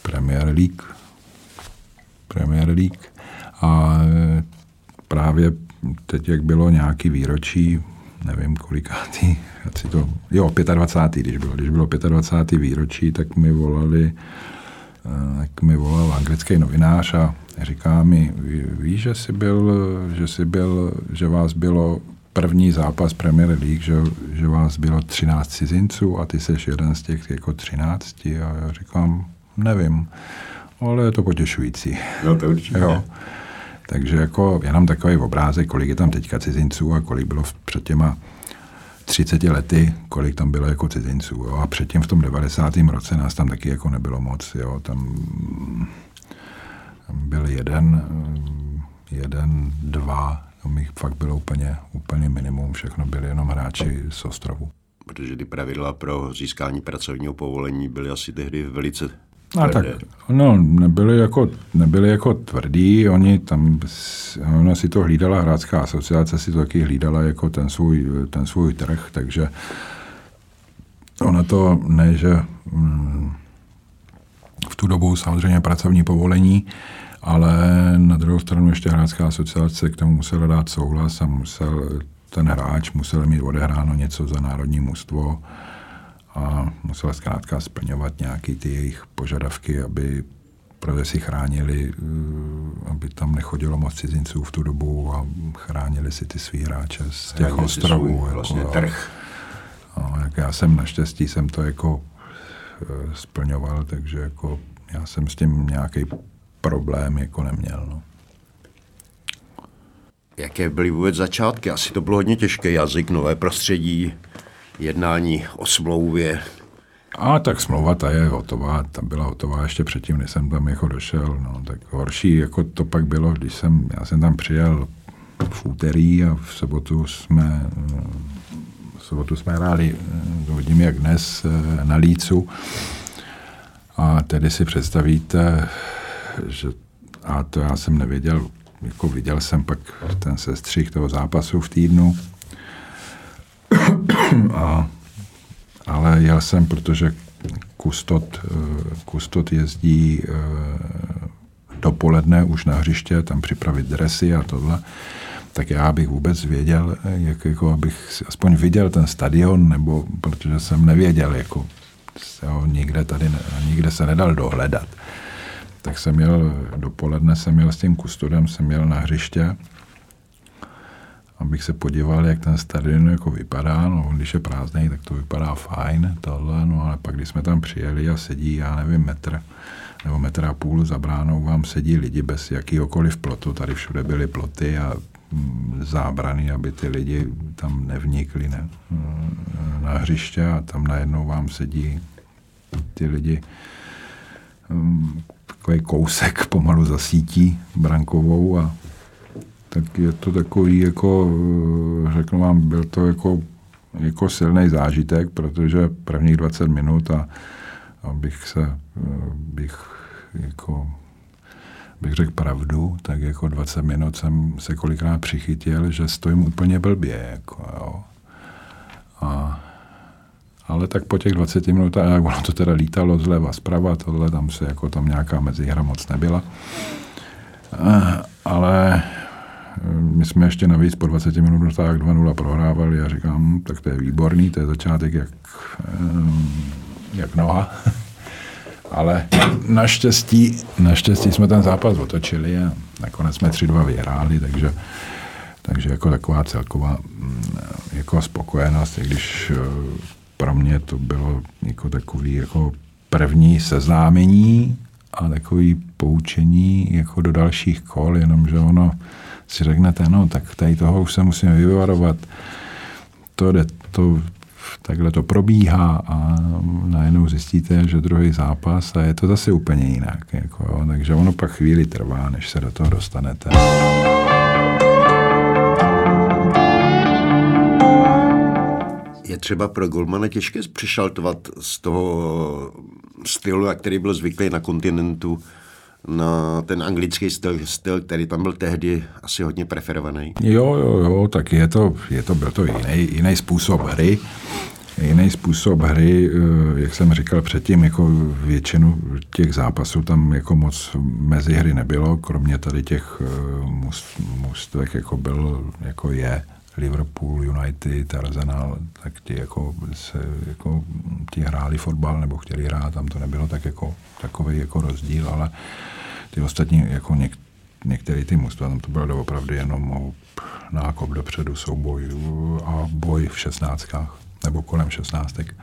Premier League. Premier League. A právě teď, jak bylo nějaký výročí, nevím kolikátý, si to, jo, 25. když bylo, když bylo 25. výročí, tak mi volali, eh, tak mi volal anglický novinář a říká mi, víš, že jsi byl, že jsi byl, že vás bylo první zápas Premier League, že, že vás bylo 13 cizinců a ty jsi jeden z těch jako 13 a já říkám, nevím, ale je to potěšující. No to určitě. Jo. Takže jako jenom takový obrázek, kolik je tam teďka cizinců a kolik bylo před těma 30 lety, kolik tam bylo jako cizinců. Jo. A předtím v tom 90. roce nás tam taky jako nebylo moc. Jo. Tam, tam byl jeden, jeden, dva, tam jich fakt bylo úplně, úplně minimum, všechno byli jenom hráči z ostrovu. Protože ty pravidla pro získání pracovního povolení byly asi tehdy velice a tak, no, nebyli jako, nebyli jako tvrdí, oni tam, ona si to hlídala, hráčská asociace si to taky hlídala jako ten svůj, ten svůj trh, takže ona to ne, že mm, v tu dobu samozřejmě pracovní povolení, ale na druhou stranu ještě hráčská asociace k tomu musela dát souhlas a musel ten hráč musel mít odehráno něco za národní mužstvo a musela zkrátka splňovat nějaké ty jejich požadavky, aby protože si chránili, eh, aby tam nechodilo moc cizinců v tu dobu a chránili si ty svý hráče z těch Chránili ostrovů. Svůj, jako, vlastně trh. A, jak já jsem naštěstí jsem to jako eh, splňoval, takže jako já jsem s tím nějaký problém jako neměl. No. Jaké byly vůbec začátky? Asi to bylo hodně těžké jazyk, nové prostředí, jednání o smlouvě. A tak smlouva ta je hotová, ta byla hotová ještě předtím, než jsem tam jako došel. No, tak horší jako to pak bylo, když jsem, já jsem tam přijel v úterý a v sobotu jsme v sobotu jsme hráli, vidím jak dnes, na Lícu. A tedy si představíte, že a to já jsem nevěděl, jako viděl jsem pak ten sestřih toho zápasu v týdnu, a, ale jel jsem, protože kustot, eh, kustot jezdí eh, dopoledne už na hřiště, tam připravit dresy a tohle, tak já bych vůbec věděl, jak, jako abych aspoň viděl ten stadion, nebo protože jsem nevěděl, jako jo, nikde tady, nikde se nedal dohledat. Tak jsem měl, dopoledne jsem měl s tím kustodem, jsem měl na hřiště abych se podíval, jak ten stadion jako vypadá. No, když je prázdný, tak to vypadá fajn, tohle, no ale pak, když jsme tam přijeli a sedí, já nevím, metr nebo metr a půl za bránou vám sedí lidi bez jakýhokoliv plotu. Tady všude byly ploty a mm, zábrany, aby ty lidi tam nevnikli ne, na hřiště a tam najednou vám sedí ty lidi mm, takový kousek pomalu za sítí brankovou a tak je to takový, jako, eh, řeknu vám, byl to jako, jako silný zážitek, protože prvních 20 minut a, abych se, eh, bych jako, bych řekl pravdu, tak jako 20 minut jsem se kolikrát přichytil, že stojím úplně blbě, jako, jo. A, ale tak po těch 20 minutách, ono to teda lítalo zleva, zprava, tohle, tam se jako tam nějaká mezihra moc nebyla. A, ale my jsme ještě navíc po 20 minutách 2-0 prohrávali a říkám, tak to je výborný, to je začátek jak, jak noha. Ale naštěstí, naštěstí jsme ten zápas otočili a nakonec jsme 3-2 vyhráli, takže, takže jako taková celková hm, jako spokojenost, i když eh, pro mě to bylo jako takový jako první seznámení a takový poučení jako do dalších kol, jenomže ono si řeknete, no tak tady toho už se musíme vyvarovat, to jde, to, takhle to probíhá a najednou zjistíte, že druhý zápas a je to zase úplně jinak. Jako. Takže ono pak chvíli trvá, než se do toho dostanete. Je třeba pro Golmana těžké přešaltovat z toho stylu, jak který byl zvyklý na kontinentu, na ten anglický styl, styl, který tam byl tehdy asi hodně preferovaný. Jo, jo, jo, tak je to, je to byl to jiný, jiný způsob hry. jiný způsob hry, eh, jak jsem říkal předtím, jako většinu těch zápasů tam jako moc mezi hry nebylo, kromě tady těch můstvek, jako byl, jako je Liverpool, United, Arsenal, tak ti jako se, jako ti hráli fotbal nebo chtěli hrát, tam to nebylo tak jako takový jako rozdíl, ale ty ostatní jako něk, některé ty mužstva, tam to bylo opravdu jenom nákop dopředu, souboj a boj v šestnáctkách nebo kolem šestnáctek.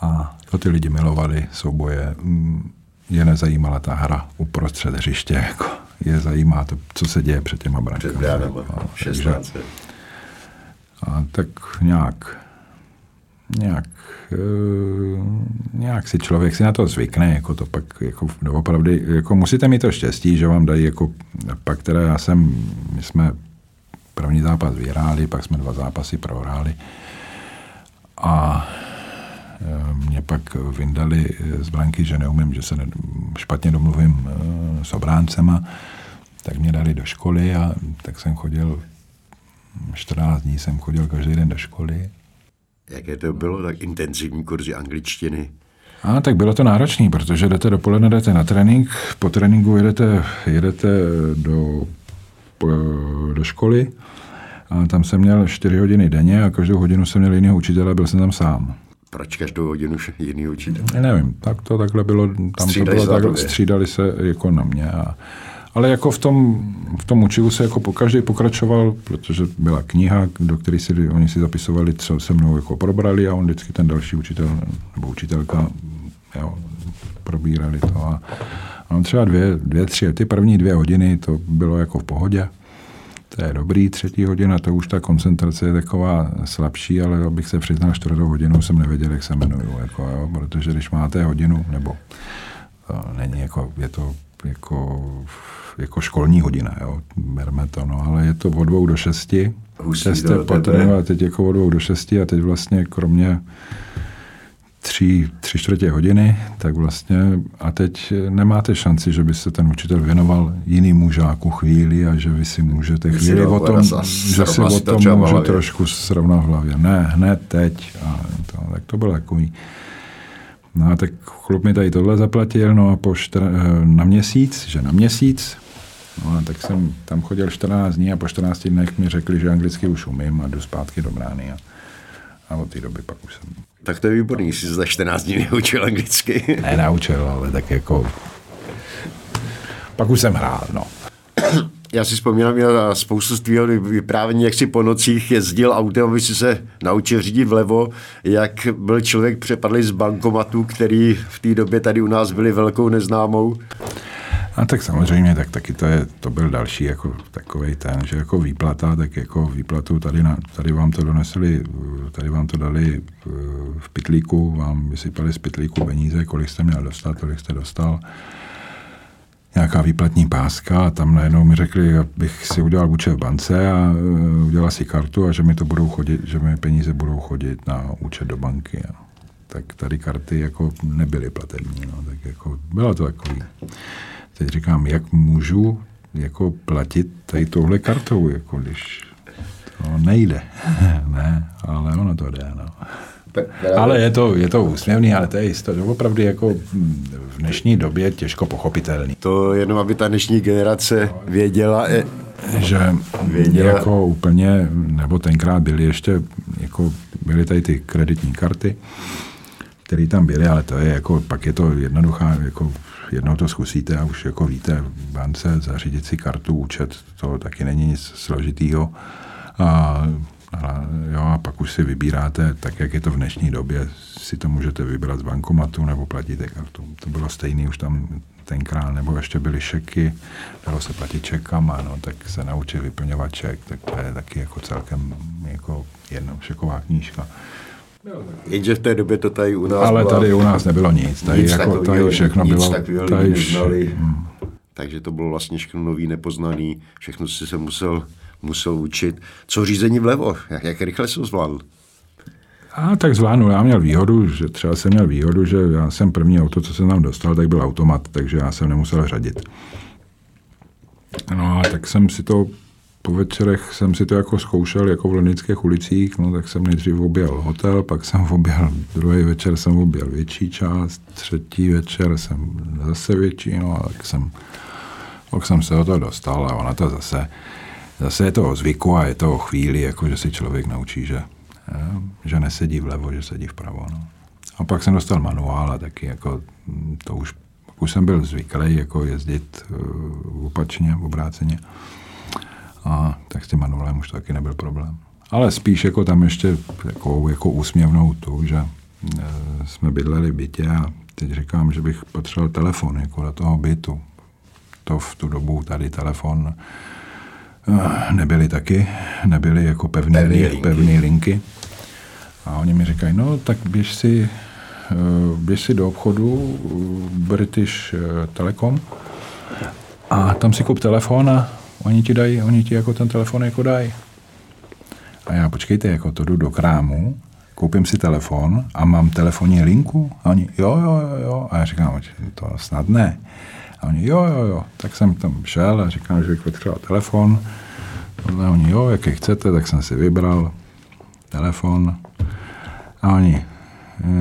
A to ty lidi milovali, souboje. Mm, je nezajímala ta hra uprostřed hřiště, jako je zajímá to, co se děje před těma brankami. Před bránama, 16. A tak nějak, nějak, e, nějak si člověk si na to zvykne, jako to pak jako doopravdy, jako musíte mít to štěstí, že vám dají jako pak teda já jsem, my jsme první zápas vyhráli, pak jsme dva zápasy prohráli. A e, mě pak vyndali z branky, že neumím, že se ne, špatně domluvím e, s obráncema, tak mě dali do školy a tak jsem chodil 14 dní jsem chodil každý den do školy. Jaké to bylo, tak intenzivní kurzy angličtiny? A tak bylo to náročné, protože jdete dopoledne, jdete na trénink, po tréninku jedete, jedete do, do školy a tam jsem měl 4 hodiny denně a každou hodinu jsem měl jiného učitele, byl jsem tam sám. Proč každou hodinu jiný učitel? Nevím, tak to takhle bylo, tam střídali to bylo takhle, střídali se jako na mě a ale jako v tom, v tom učivu se jako po každý pokračoval, protože byla kniha, do které si oni si zapisovali, co se mnou jako probrali a on vždycky ten další učitel nebo učitelka jo, probírali to. A, a on třeba dvě, dvě, tři, ty první dvě hodiny to bylo jako v pohodě. To je dobrý, třetí hodina, to už ta koncentrace je taková slabší, ale abych se přiznal, čtvrtou hodinu jsem nevěděl, jak se jmenuju, jako, jo, protože když máte hodinu, nebo to není jako, je to jako jako školní hodina, jo, berme to, no, ale je to od dvou do šesti, Hustý a teď jako od dvou do šesti a teď vlastně kromě tři, tři čtvrtě hodiny, tak vlastně a teď nemáte šanci, že by se ten učitel věnoval jiným žáku chvíli a že vy si můžete chvíli o tom, že si o tom může trošku srovnat v hlavě. Ne, hned teď. A to, tak to bylo takový. No a tak klub mi tady tohle zaplatil, no a po štra, na měsíc, že na měsíc, No a tak jsem tam chodil 14 dní a po 14 dnech mi řekli, že anglicky už umím a jdu zpátky do brány. A, a od té doby pak už jsem... Tak to je výborný, že jsi za 14 dní neučil anglicky. Ne, naučil, ale tak jako... Pak už jsem hrál, no. Já si vzpomínám na spoustu z tvého vyprávění, jak si po nocích jezdil autem, aby si se naučil řídit vlevo, jak byl člověk přepadlý z bankomatu, který v té době tady u nás byli velkou neznámou. A tak samozřejmě, tak taky to, je, to byl další jako takový ten, že jako výplata, tak jako výplatu tady, na, tady vám to donesli, tady vám to dali eh, v pitlíku, vám vysypali z pitlíku peníze, kolik jste měl dostat, kolik jste dostal nějaká výplatní páska a tam najednou mi řekli, abych si udělal účet v bance a eh, udělal si kartu a že mi to budou chodit, že mi peníze budou chodit na účet do banky. A tak tady karty jako nebyly platební, no, tak jako bylo to takový teď říkám, jak můžu jako platit tady touhle kartou, jako když to nejde. ne, ale ono to jde, no. Ale je to, je to úsměvný, ale to je jisto, opravdu jako v dnešní době těžko pochopitelný. To jenom, aby ta dnešní generace věděla, je, že věděla. jako úplně, nebo tenkrát byly ještě, jako byly tady ty kreditní karty, které tam byly, ale to je jako, pak je to jednoduchá, jako jednou to zkusíte a už jako víte, v bance zařídit si kartu, účet, to taky není nic složitýho. A, a, jo, a pak už si vybíráte, tak jak je to v dnešní době, si to můžete vybrat z bankomatu nebo platíte kartu. To bylo stejné už tam tenkrát, nebo ještě byly šeky, dalo se platit čekama, no, tak se naučit vyplňovat ček, tak to je taky jako celkem jako jedna šeková knížka. Jenže v té době to tady u nás Ale bylo, tady u nás nebylo nic. Tady, nic jako, tady všechno nic bylo... Tady vš... hmm. Takže to bylo vlastně všechno nový, nepoznaný. Všechno si se musel, musel učit. Co řízení vlevo? Jak, jak rychle se zvládl? A tak zvládnu. Já měl výhodu, že třeba jsem měl výhodu, že já jsem první auto, co jsem tam dostal, tak byl automat, takže já jsem nemusel řadit. No a tak jsem si to po večerech jsem si to jako zkoušel jako v londýnských ulicích, no tak jsem nejdřív objel hotel, pak jsem objel, druhý večer jsem objel větší část, třetí večer jsem zase větší, no a tak jsem, pak jsem se o to dostal a ona to zase, zase je to o zvyku a je to o chvíli, jako že si člověk naučí, že, že nesedí vlevo, že sedí vpravo, no. A pak jsem dostal manuál a taky jako to už, už jsem byl zvyklý jako jezdit uh, opačně, obráceně. A tak s tím manuálem už to taky nebyl problém. Ale spíš jako tam ještě jako, jako úsměvnou tu, že uh, jsme bydleli v bytě a teď říkám, že bych potřeboval telefon jako do toho bytu. To v tu dobu tady telefon uh, nebyly taky, nebyly jako pevný, linky. pevný linky. A oni mi říkají, no tak běž si Eh, běž si do obchodu British eh, Telecom a tam si kup telefon a oni ti dají, oni ti jako ten telefon jako dají. A já, počkejte, jako to jdu do krámu, koupím si telefon a mám telefonní linku? A oni, jo, jo, jo, jo. A já říkám, to snad ne. A oni, jo, jo, jo. Tak jsem tam šel a říkám, že bych potřeboval telefon. A oni, jo, jaký chcete, tak jsem si vybral telefon. A oni,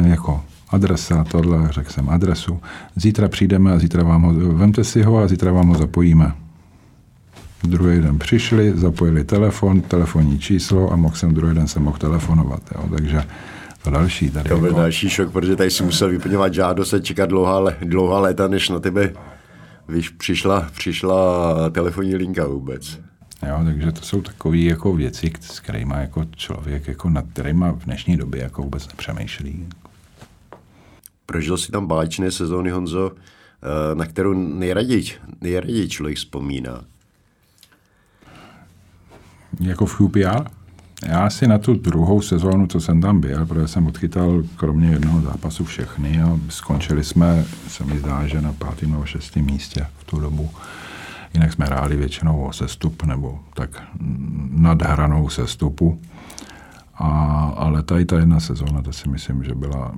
jako, adresa, tohle, řekl jsem adresu. Zítra přijdeme a zítra vám ho, vemte si ho a zítra vám ho zapojíme. Druhý den přišli, zapojili telefon, telefonní číslo a mohl jsem druhý den se mohl telefonovat. Jo. Takže to další. Tady to byl jako... další šok, protože tady si musel vyplňovat žádost a čekat dlouhá, dlouhá léta, než na tebe víš, přišla, přišla telefonní linka vůbec. Jo, takže to jsou takové jako věci, s kterými jako člověk jako nad kterými v dnešní době jako vůbec nepřemýšlí. Prožil si tam báječné sezóny, Honzo, eh, na kterou nejraději, nejraději člověk vzpomíná. Jako v QPR? Já si na tu druhou sezónu, co jsem tam byl, protože jsem odchytal kromě jednoho zápasu všechny a skončili jsme, se mi zdá, že na pátém nebo šestém místě v tu dobu. Jinak jsme hráli většinou o sestup nebo tak nad hranou sestupu. A, ale tady ta jedna sezóna, to si myslím, že byla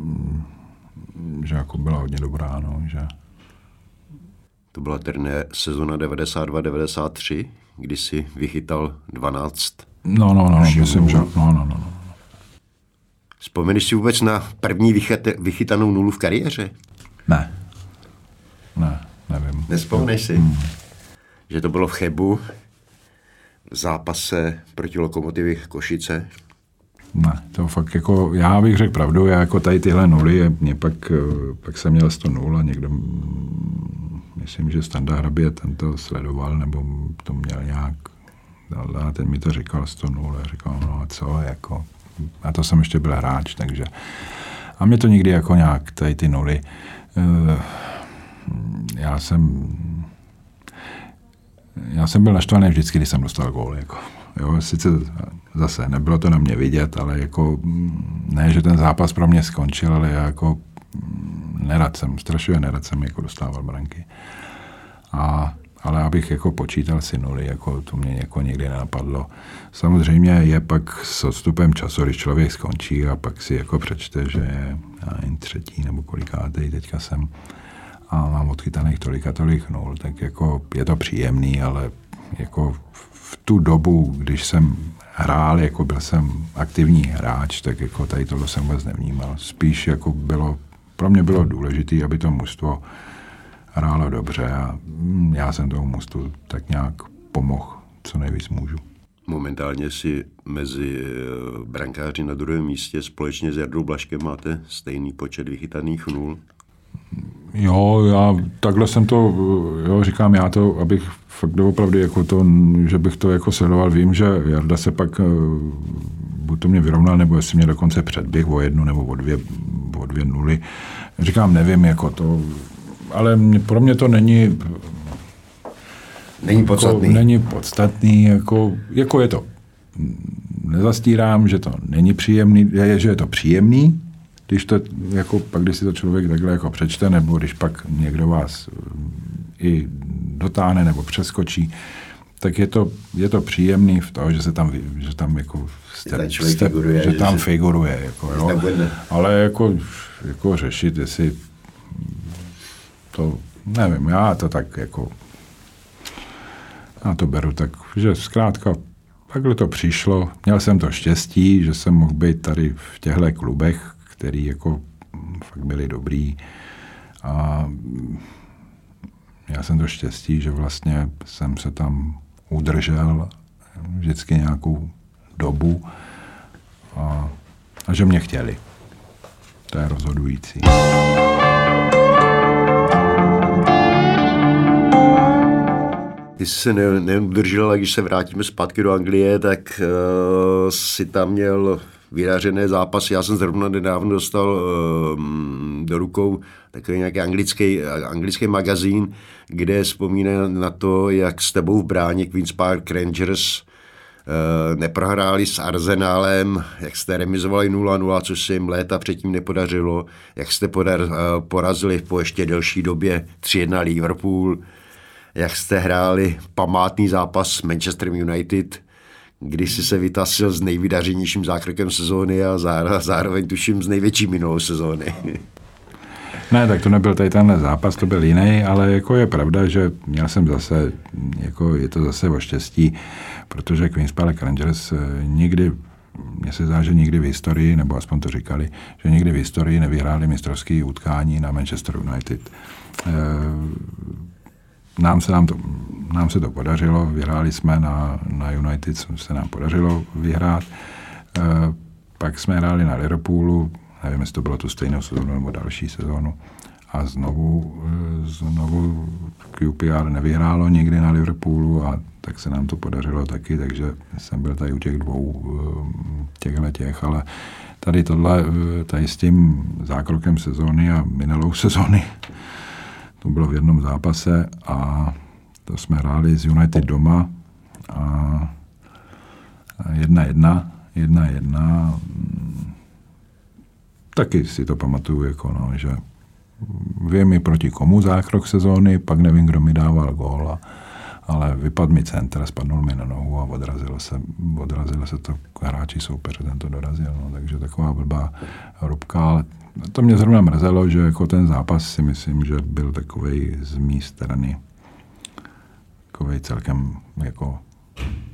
že jako byla hodně dobrá, no, že... To byla tedy sezona 92-93, kdy si vychytal 12. No, no, no, no myslím, že no, no, no, no. Vzpomeneš si vůbec na první vychyt, vychytanou nulu v kariéře? Ne. Ne, nevím. Nespomneš si? Hmm. Že to bylo v Chebu, v zápase proti Lokomotivy Košice? Ne, to fakt jako, já bych řekl pravdu, já jako tady tyhle nuly, mě pak, eh, pak jsem měl 100 nul a někdo, myslím, že Standa Hrabě ten to sledoval, nebo to měl nějak, a ten mi to říkal 100 nul, a říkal, no a co, jako, a to jsem ještě byl hráč, takže, a mě to nikdy jako nějak, tady ty nuly, eh, já jsem, já jsem byl naštvaný vždycky, když jsem dostal gól, jako. Jo, sice zase nebylo to na mě vidět, ale jako ne, že ten zápas pro mě skončil, ale já jako nerad jsem, strašně nerad jsem jako dostával branky. A, ale abych jako počítal si nuly, jako to mě jako nikdy nenapadlo. Samozřejmě je pak s odstupem času, když člověk skončí a pak si jako přečte, že je třetí nebo kolikátý teďka jsem a mám odchytaných tolika tolik nul, tak jako je to příjemný, ale jako v tu dobu, když jsem hrál, jako byl jsem aktivní hráč, tak jako tady tohle jsem vůbec nevnímal. Spíš jako bylo, pro mě bylo důležité, aby to mužstvo hrálo dobře a já jsem tomu mužstvu tak nějak pomohl, co nejvíc můžu. Momentálně si mezi eh, brankáři na druhém místě společně s Jardou Blaškem máte stejný počet vychytaných nul. Jo, já takhle jsem to, jo, říkám já to, abych fakt doopravdy jako to, že bych to jako sledoval, vím, že Jarda se pak eh, buď to mě vyrovnal, nebo jestli mě dokonce předběh o jednu nebo o dvě, o dvě nuly. Říkám, nevím, jako to, ale mě, pro mě to není Není podstatný. Jako, není podstatný, jako, jako je to. Nezastírám, že to není příjemný, je, že je to příjemný, když to, jako, pak když si to člověk takhle jako přečte, nebo když pak někdo vás eh, i dotáhne nebo přeskočí, tak je to, je to příjemný v toho, že se tam, že tam jako step, step, figuruje, že, že tam se, figuruje. Jako, jo. Ale jako, jako řešit, jestli to, nevím, já to tak jako A to beru tak, že zkrátka takhle to přišlo. Měl jsem to štěstí, že jsem mohl být tady v těchto klubech, který jako fakt byli dobrý. A já jsem to štěstí, že vlastně jsem se tam udržel vždycky nějakou dobu a, a že mě chtěli. To je rozhodující. Ty jsi se ne, neudržel, ale když se vrátíme zpátky do Anglie, tak uh, si tam měl vydařené zápasy. Já jsem zrovna nedávno dostal uh, do rukou takový nějaký anglický, anglický magazín, kde vzpomíná na to, jak s tebou v bráně Queen's Park Rangers uh, neprohráli s Arsenálem, jak jste remizovali 0-0, což se jim léta předtím nepodařilo, jak jste podar, porazili po ještě delší době 3-1 Liverpool, jak jste hráli památný zápas s Manchester United, kdy si se vytasil s nejvydařenějším zákrokem sezóny a zároveň tuším s největší minulou sezóny. Ne, tak to nebyl tady tenhle zápas, to byl jiný, ale jako je pravda, že měl jsem zase, jako je to zase o štěstí, protože Queen's Park Rangers eh, nikdy, mně se zdá, že nikdy v historii, nebo aspoň to říkali, že nikdy v historii nevyhráli mistrovské utkání na Manchester United. Eh, nám se, nám, to, nám se to podařilo, vyhráli jsme na, na United, se nám podařilo vyhrát. E, pak jsme hráli na Liverpoolu, nevím, jestli to bylo tu stejnou sezónu nebo další sezónu. A znovu, e, znovu QPR nevyhrálo nikdy na Liverpoolu a tak se nám to podařilo taky, takže jsem byl tady u těch dvou e, těchhle těch, ale tady tohle, tady s tím zákrokem sezóny a minulou sezóny to bylo v jednom zápase a to jsme hráli z United doma a jedna jedna, jedna jedna. Taky si to pamatuju, jako no, že vím i proti komu zákrok sezóny, pak nevím, kdo mi dával gól, a, ale vypadl mi centra, spadnul mi na nohu a odrazilo se, odrazilo se to hráči soupeře, ten to dorazil. No, takže taková blbá rubka, ale to mě zrovna mrzelo, že jako ten zápas si myslím, že byl takový z mé strany takový celkem jako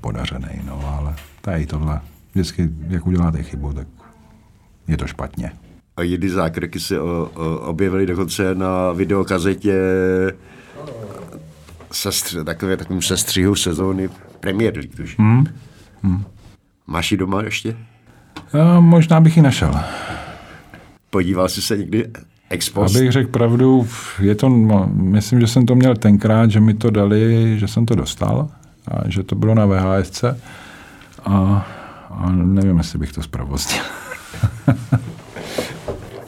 podařený, no, ale tady tohle, vždycky, jak uděláte chybu, tak je to špatně. A jiný zákroky se objevily dokonce na videokazetě sestř, takové, takovým sestřihu sezóny Premier League, Hmm. Hmm. Máš ji doma ještě? A, možná bych ji našel. Podíval jsi se někdy ex post? Abych řekl pravdu, je to, myslím, že jsem to měl tenkrát, že mi to dali, že jsem to dostal a že to bylo na VHSC a, a nevím, jestli bych to zprovoznil.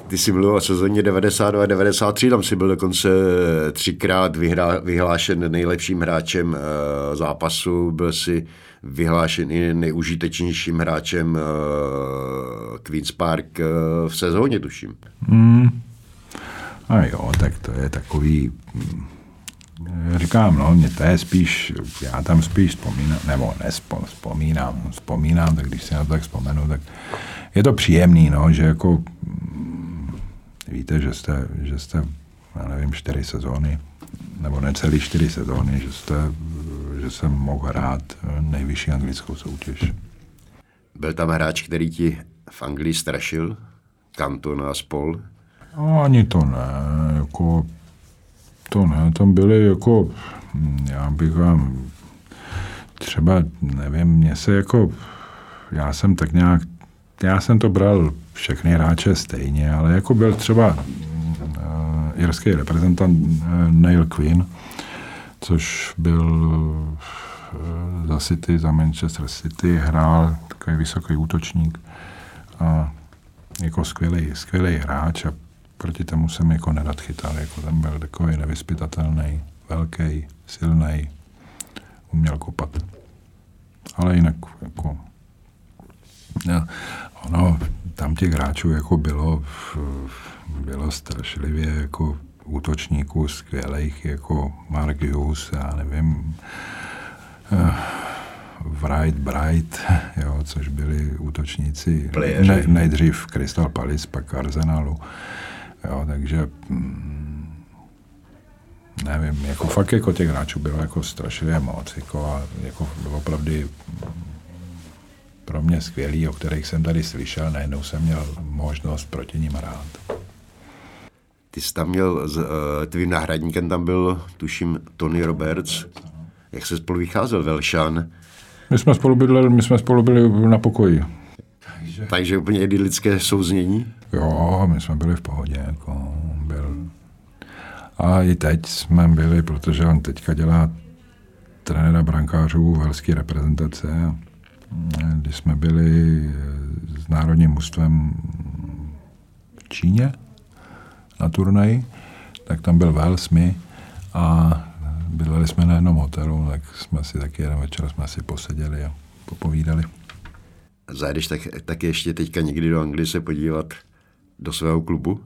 Ty jsi mluvil o sezóně 92 a 93, tam si byl dokonce třikrát vyhrá, vyhlášen nejlepším hráčem uh, zápasu, byl si vyhlášen i nejužitečnějším hráčem uh, Queen's Park uh, v sezóně, tuším. Hmm. A jo, tak to je takový... Hm, říkám, no, mě to je spíš, já tam spíš vzpomínám, nebo nespomínám, vzpomínám, tak když si na to tak vzpomenu, tak je to příjemný, no, že jako víte, že jste, že jste, já nevím, čtyři sezóny, nebo necelý čtyři sezóny, že jste že jsem mohl hrát nejvyšší anglickou soutěž. Byl tam hráč, který ti v Anglii strašil? Cantona a spol? No, ani to ne, jako to ne, tam byly jako, já bych vám třeba, nevím, mě se jako, já jsem tak nějak, já jsem to bral všechny hráče stejně, ale jako byl třeba uh, irský reprezentant uh, Neil Quinn, což byl eh, za City, za Manchester City, hrál takový vysoký útočník a jako skvělý, skvělý hráč a proti tomu jsem jako nerad chytal, jako ten byl takový nevyspytatelný, velký, silný, uměl kopat. Ale jinak jako ono, tam těch hráčů jako bylo, bylo strašlivě jako útočníků skvělých, jako Mark Hughes, já nevím, uh, Wright, Bright, jo, což byli útočníci ne, nejdřív Crystal Palace, pak Arsenalu. Jo, takže mm, nevím, jako fakt jako těch hráčů bylo jako strašlivě moc, jako a jako opravdu pro mě skvělý, o kterých jsem tady slyšel, najednou jsem měl možnost proti ním hrát. Ty jsi tam měl, uh, tvým náhradníkem tam byl, tuším, Tony Roberts. Jak se spolu vycházel, Velšan? My jsme spolu byli, my jsme spolu byli na pokoji. Takže, Takže úplně idyllické souznění? Jo, my jsme byli v pohodě. Jako byl. A i teď jsme byli, protože on teďka dělá trenéra brankářů velské reprezentace. Když jsme byli s národním mužstvem v Číně na turnaji, tak tam byl Wales, my a bydleli jsme na jednom hotelu, tak jsme si taky jeden večer jsme si poseděli a popovídali. Zajdeš tak, tak ještě teďka někdy do Anglie se podívat do svého klubu?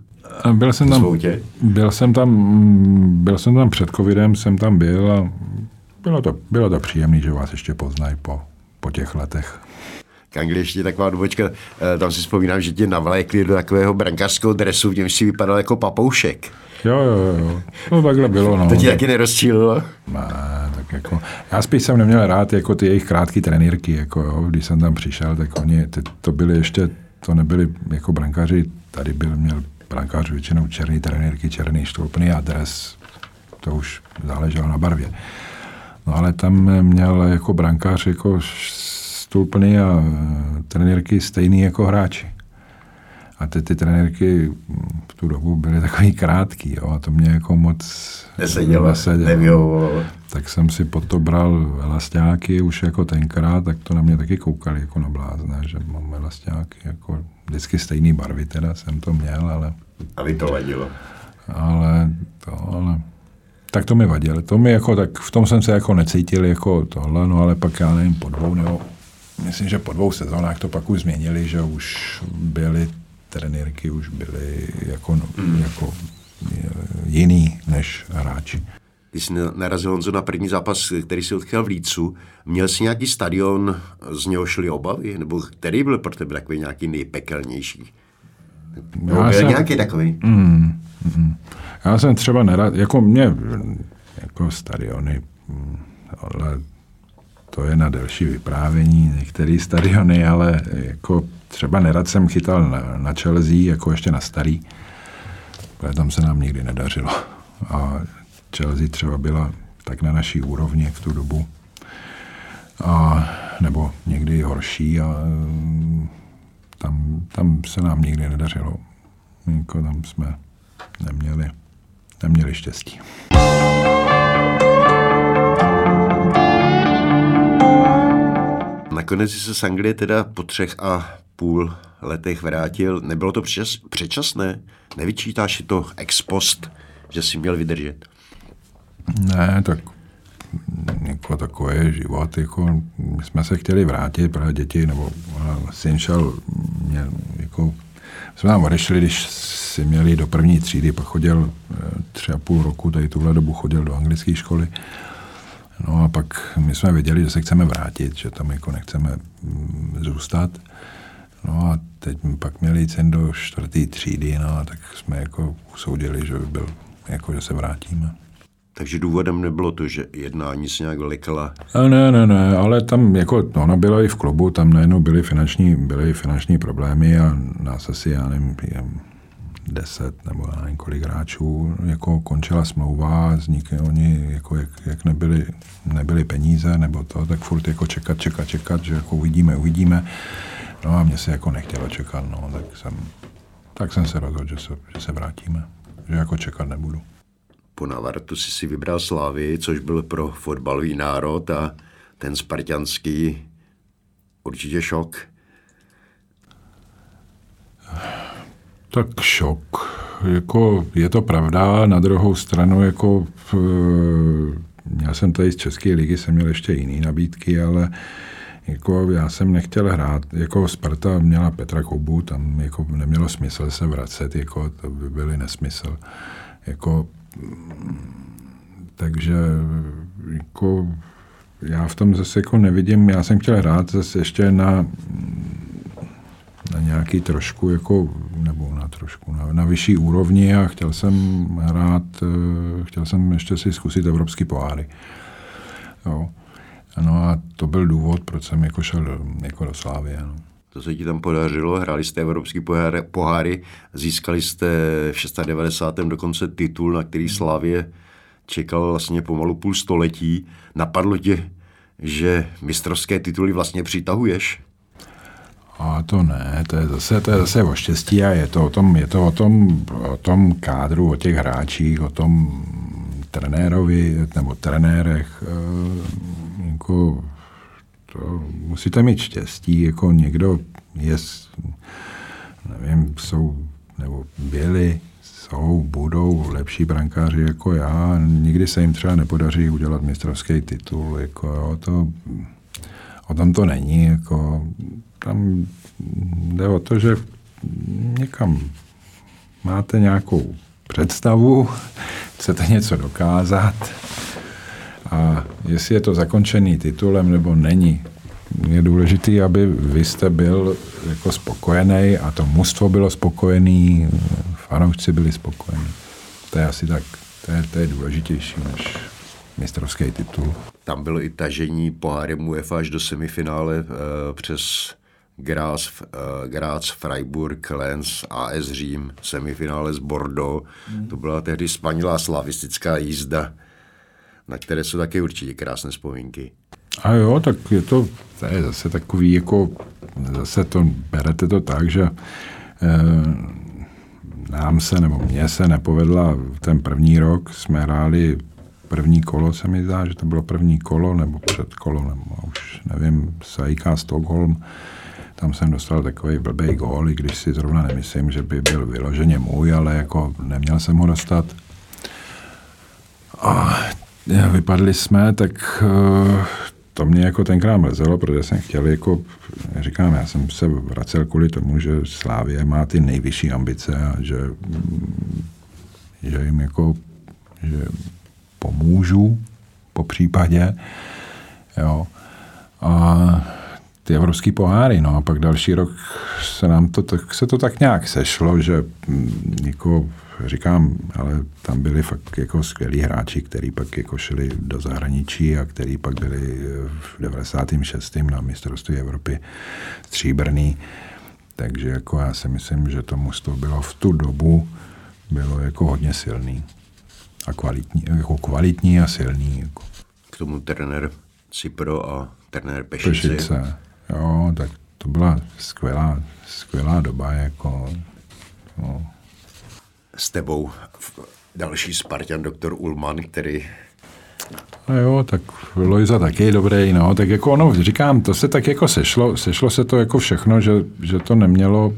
Byl jsem, tam, byl jsem tam, byl jsem tam před covidem, jsem tam byl a bylo to, bylo to příjemné, že vás ještě poznají po, po těch letech. K Anglii ještě taková dobočka, eh, tam si vzpomínám, že tě navlékli do takového brankářského dresu, v něm si vypadal jako papoušek. Jo, jo, jo. To takhle bylo, no. To ti taky nerozčílilo? Ne, tak jako, já spíš jsem neměl rád jako ty jejich krátké trenýrky, jako jo, když jsem tam přišel, tak oni, ty, to byly ještě, to nebyli jako brankáři, tady byl, měl brankář většinou černý trenýrky, černý štolpný a dres, to už záleželo na barvě. No ale tam měl jako brankář jako stůlplný a e, trenérky stejný jako hráči. A ty, ty trenérky v tu dobu byly takový krátký, jo, a to mě jako moc nesedělo, nesedělo. Tak jsem si pod to bral elastáky už jako tenkrát, tak to na mě taky koukali jako na blázne, že mám elastáky jako vždycky stejný barvy, teda jsem to měl, ale... A vy to vadilo. Ale to, ale tak to mi vadilo. To mi jako, tak v tom jsem se jako necítil jako tohle, no ale pak já nevím, po dvou nebo myslím, že po dvou sezónách to pak už změnili, že už byly trenérky, už byly jako, mm. jako jiný než hráči. Když jsi narazil Honzo na první zápas, který si odchyl v Lícu, měl jsi nějaký stadion, z něho šly obavy? Nebo který byl pro tebe takový nějaký nejpekelnější? Nebo byl jsem, nějaký takový? Mm, mm, já jsem třeba nerad, jako mě, jako stadiony, mm, ale to je na delší vyprávění, některé stadiony, ale jako třeba nerad jsem chytal na, na Chelsea, jako ještě na starý, protože tam se nám nikdy nedařilo. A Chelsea třeba byla tak na naší úrovni v tu dobu, a, nebo někdy horší a tam, tam se nám nikdy nedařilo. Jako tam jsme neměli, neměli štěstí. Nakonec se z Anglie teda po třech a půl letech vrátil. Nebylo to předčas, předčasné? Nevyčítáš si to ex post, že jsi měl vydržet? Ne, tak jako takové život, jako my jsme se chtěli vrátit, právě děti, nebo syn šel, mě, jako, jsme tam odešli, když si měli do první třídy, pak chodil eh, tři a půl roku, tady tuhle dobu chodil do anglické školy No a pak my jsme věděli, že se chceme vrátit, že tam jako nechceme mm, zůstat. No a teď pak měli cen do čtvrté třídy, no a tak jsme jako usoudili, že by byl, jako že se vrátíme. Takže důvodem nebylo to, že jednání se nějak lekala? Ne, ne, ne, ale tam jako ono bylo i v klubu, tam najednou byly finanční, byly finanční problémy a nás asi, já nevím, deset nebo já nevím kolik hráčů, jako končila smlouva, vznikly oni, jako jak, jak nebyly, nebyly peníze nebo to, tak furt jako čekat, čekat, čekat, že jako uvidíme, uvidíme. No a mě se jako nechtělo čekat, no, tak jsem, tak jsem se rozhodl, že se, že se vrátíme, že jako čekat nebudu. Po návratu si si vybral Slávy, což byl pro fotbalový národ a ten spartianský určitě šok. Tak šok. Jako je to pravda, na druhou stranu jako já jsem tady z České ligy, jsem měl ještě jiné nabídky, ale jako já jsem nechtěl hrát, jako Sparta měla Petra Koubu, tam jako nemělo smysl se vracet, jako to by byly nesmysl. Jako, takže jako já v tom zase jako nevidím, já jsem chtěl hrát zase ještě na na nějaký trošku, jako, nebo na trošku, na, na vyšší úrovni a chtěl jsem hrát, eh, chtěl jsem ještě si zkusit evropský poháry. Jo. No a to byl důvod, proč jsem jako šel do, jako do Slávy. No. To se ti tam podařilo, hráli jste evropský poháry, poháry získali jste v 96. dokonce titul, na který Slávě čekal vlastně pomalu půl století. Napadlo tě, že mistrovské tituly vlastně přitahuješ? A to ne, to je zase, to je zase o štěstí a je to o tom, je to o tom, o tom kádru, o těch hráčích, o tom trenérovi nebo trenérech. Eh, jako, to musíte mít štěstí, jako někdo je, nevím, jsou, nebo byli, jsou, budou lepší brankáři jako já. Nikdy se jim třeba nepodaří udělat mistrovský titul. Jako, jo, to, o tom to není. Jako, tam jde o to, že někam máte nějakou představu, chcete něco dokázat a jestli je to zakončený titulem nebo není, je důležité, aby vy jste byl jako spokojený a to mužstvo bylo spokojený, fanoušci byli spokojení. To je asi tak, to je, to je důležitější než mistrovský titul. Tam bylo i tažení pohárem UEFA až do semifinále e, přes Graz, uh, Graz, Freiburg, Lenz, AS Řím, semifinále z Bordeaux. Mm. To byla tehdy spanilá slavistická jízda, na které jsou také určitě krásné vzpomínky. A jo, tak je to, to je zase takový, jako zase to, berete to tak, že eh, nám se, nebo mně se nepovedla ten první rok, jsme hráli první kolo, se mi zdá, že to bylo první kolo, nebo před kolo, nebo už nevím, Sajka Stockholm, tam jsem dostal takový blbý gól, i když si zrovna nemyslím, že by byl vyloženě můj, ale jako neměl jsem ho dostat. A vypadli jsme, tak eh, to mě jako tenkrát mrzelo, protože jsem chtěl jako, říkám, já jsem se vracel kvůli tomu, že Slávě má ty nejvyšší ambice a že, že jim jako, že pomůžu po případě, jo. A ty evropský poháry, no a pak další rok se nám to, tak se to tak nějak sešlo, že mm, jako říkám, ale tam byli fakt jako skvělí hráči, kteří pak jako šli do zahraničí a kteří pak byli v 96. na mistrovství Evropy stříbrný. Takže jako já si myslím, že to mužstvo bylo v tu dobu bylo jako hodně silný a kvalitní, jako kvalitní a silný. Jako. K tomu trenér Cipro a trenér Pešice. Pešice. Jo, tak to byla skvělá, skvělá doba. Jako, no. S tebou další Spartan, doktor Ulman, který a jo, tak Lojza taky je dobrý, no, tak jako ono, říkám, to se tak jako sešlo, sešlo se to jako všechno, že, že to nemělo,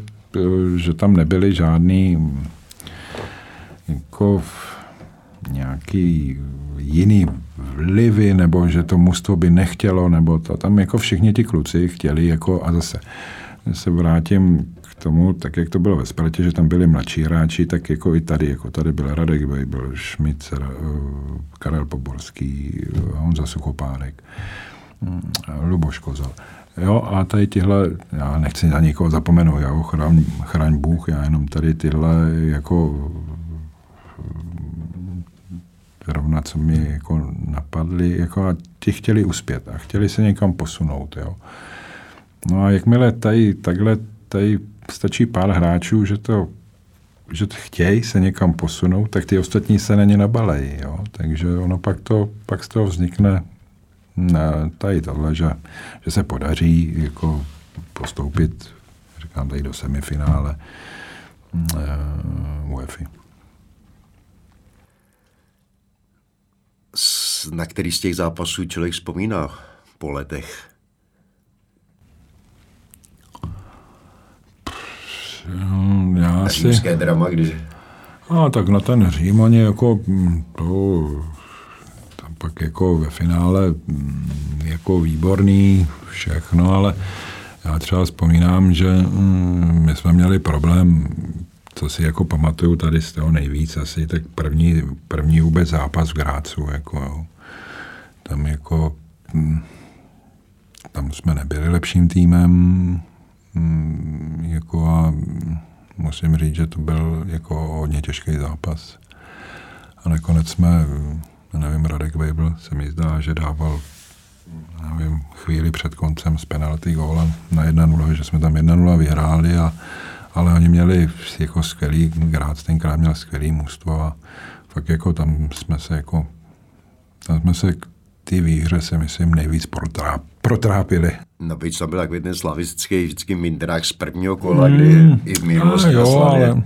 že tam nebyly žádný jako nějaký jiný vlivy, nebo že to mužstvo by nechtělo, nebo to tam jako všichni ti kluci chtěli, jako a zase se vrátím k tomu, tak jak to bylo ve Spartě, že tam byli mladší hráči, tak jako i tady, jako tady byl Radek byl, byl Šmit, eh, Karel Poborský, eh, Honza Suchopárek, hm, Luboš Kozal. Jo, a tady tyhle, já nechci na někoho zapomenout, já chraň, chraň Bůh, já jenom tady tyhle jako zrovna co mi jako napadly, jako a ti chtěli uspět a chtěli se někam posunout. Jo. No a jakmile tady takhle tady stačí pár hráčů, že to že chtějí se někam posunout, tak ty ostatní se na ně nabalejí. Jo. Takže ono pak, to, pak z toho vznikne na tady tohle, že, že se podaří jako postoupit, říkám tady do semifinále uh, UEFA. Na který z těch zápasů člověk vzpomíná po letech? Já si... Římské drama, když... A tak na ten Řím oni jako mm, to tam pak jako ve finále mm, jako výborný všechno, ale já třeba vzpomínám, že my jsme měli problém co si jako pamatuju tady z toho nejvíc asi, tak první, první vůbec zápas v Grácu, jako jo. Tam jako, hm, tam jsme nebyli lepším týmem, hm, Jako a musím říct, že to byl jako hodně těžký zápas. A nakonec jsme, nevím, Radek Weibl se mi zdá, že dával nevím, chvíli před koncem s penalty gólem na 1-0, že jsme tam 1-0 vyhráli, a, ale oni měli jako skvělý, Grác tenkrát měl skvělý mužstvo a fakt jako tam jsme se jako, tam jsme se k ty výhře se myslím nejvíc protráp, protrápili. No byť to byl takový ten slavistický vždycky mindrák z prvního kola, mm. kdy i v minulosti jo, ale...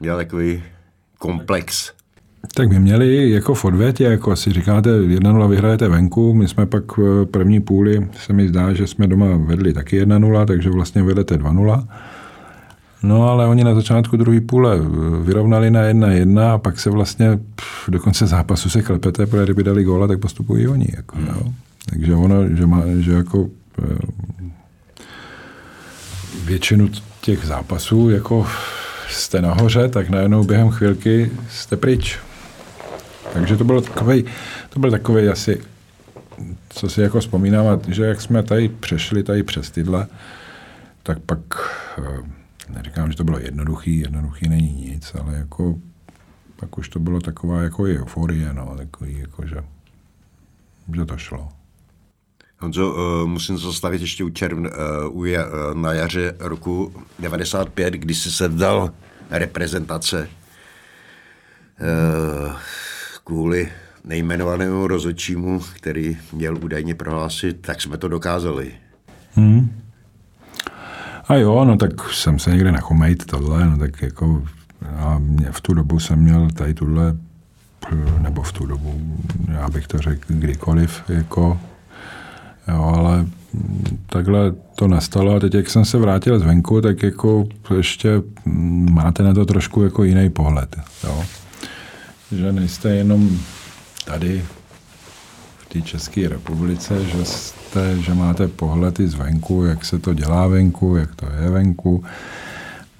měl takový komplex. Tak my měli jako v odvětě, jako si říkáte, 1-0 vyhrajete venku, my jsme pak v první půli, se mi zdá, že jsme doma vedli taky 1-0, takže vlastně vedete 2-0. No ale oni na začátku druhé půle vyrovnali na 1-1 a pak se vlastně pff, do konce zápasu se klepete, protože kdyby dali góla, tak postupují oni. Jako, hmm. jo. Takže ono, že, má, že jako eh, většinu těch zápasů jako jste nahoře, tak najednou během chvilky jste pryč. Takže to bylo takový, to byl takový asi, co si jako vzpomínám, že jak jsme tady přešli tady přes tyhle, tak pak, eh, neříkám, že to bylo jednoduchý, jednoduchý není nic, ale jako pak už to bylo taková jako euforie, no, takový jako, že, že to šlo. Honzo, uh, musím zastavit ještě u červn, uh, u, uh, na jaře roku 95, kdy jsi se vdal reprezentace. Uh, kvůli nejmenovanému rozhodčímu, který měl údajně prohlásit, tak jsme to dokázali. Hmm. A jo, no tak jsem se někde nachomejt tohle, no tak jako a mě v tu dobu jsem měl tady tuhle, nebo v tu dobu, já bych to řekl kdykoliv, jako, jo, ale takhle to nastalo a teď, jak jsem se vrátil zvenku, tak jako ještě máte na to trošku jako jiný pohled, jo. Že nejste jenom tady té České republice, že, jste, že máte pohledy zvenku, jak se to dělá venku, jak to je venku.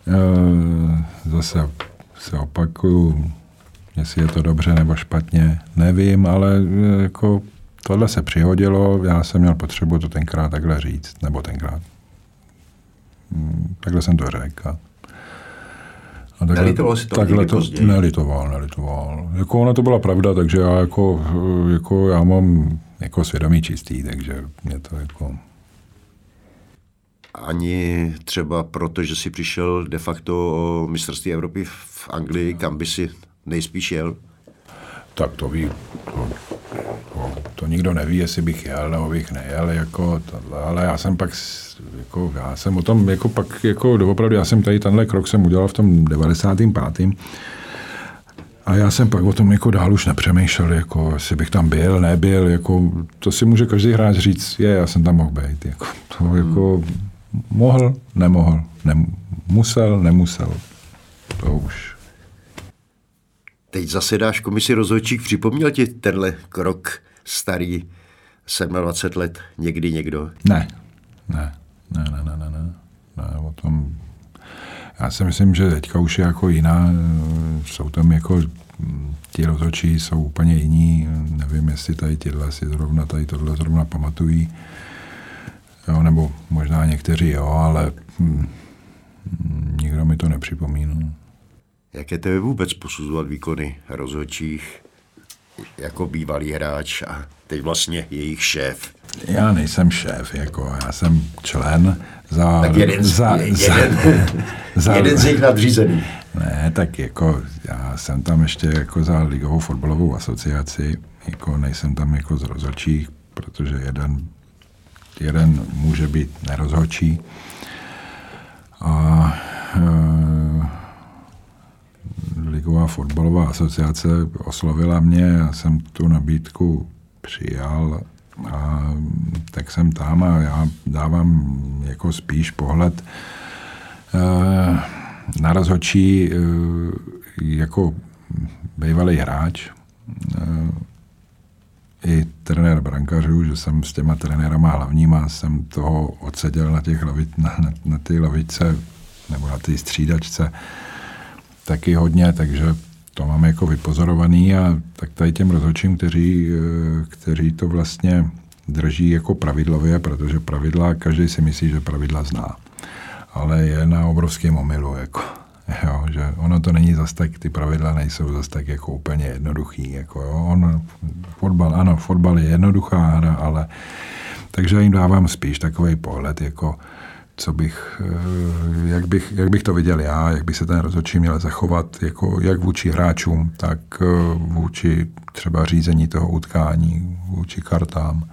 E, zase se opakuju, jestli je to dobře nebo špatně, nevím, ale e, jako tohle se přihodilo, já jsem měl potřebu to tenkrát takhle říct, nebo tenkrát. Hmm, takhle jsem to řekl. A takhle, si to takhle to později? Nelitoval, nelitoval. Jako ona to byla pravda, takže já jako, jako já mám jako svědomí čistý, takže mě to jako... Ani třeba proto, že si přišel de facto o mistrovství Evropy v Anglii, kam by si nejspíš jel? Tak to ví, to, to, to nikdo neví, jestli bych jel nebo bych nejel, jako tohle, ale já jsem pak, jako, já jsem o tom, jako pak, jako doopravdy, já jsem tady tenhle krok jsem udělal v tom 95. A já jsem pak o tom jako dál už nepřemýšlel, jako jestli bych tam byl, nebyl, jako to si může každý hráč říct, je, já jsem tam mohl být, jako, to jako mohl, nemohl, nem, musel, nemusel, to už Teď zasedáš komisi rozhodčích, připomněl ti tenhle krok starý? 27 let někdy někdo? Ne, ne, ne, ne, ne, ne, ne, ne o tom já si myslím, že teďka už je jako jiná, jsou tam jako ti rozhodčí jsou úplně jiní, nevím, jestli tady tyhle si zrovna tady tohle zrovna pamatují, jo, nebo možná někteří jo, ale hm, nikdo mi to nepřipomíná. Jak je to vůbec posuzovat výkony rozhodčích jako bývalý hráč a teď vlastně jejich šéf? Já nejsem šéf, jako já jsem člen za... Tak jeden, za, jeden, za, jeden z nich nadřízený. Ne, tak jako já jsem tam ještě jako za ligovou fotbalovou asociaci, jako nejsem tam jako z rozhodčích, protože jeden, jeden může být nerozhodčí. A e, Ligová fotbalová asociace oslovila mě, já jsem tu nabídku přijal a tak jsem tam a já dávám jako spíš pohled eh, na rozhodčí eh, jako bývalý hráč eh, i trenér brankařů, že jsem s těma trenérama hlavníma jsem toho odseděl na těch lavic, na, na, na ty lavice nebo na té střídačce taky hodně, takže to máme jako vypozorovaný a tak tady těm rozhodčím, kteří, eh, kteří to vlastně drží jako pravidlově, protože pravidla, každý si myslí, že pravidla zná. ale je na obrovském omylu. Jako, jo, že ono to není zas tak, ty pravidla nejsou zas tak jako úplně jednoduchý. Jako, jo. On, fotbal, ano, fotbal je jednoduchá hra, ale takže jim dávám spíš takový pohled, jako co bych, eh, jak bych, jak bych to viděl já, jak by se ten rozhodčí měl zachovat, jako jak vůči hráčům, tak eh, vůči třeba řízení toho utkání, vůči kartám.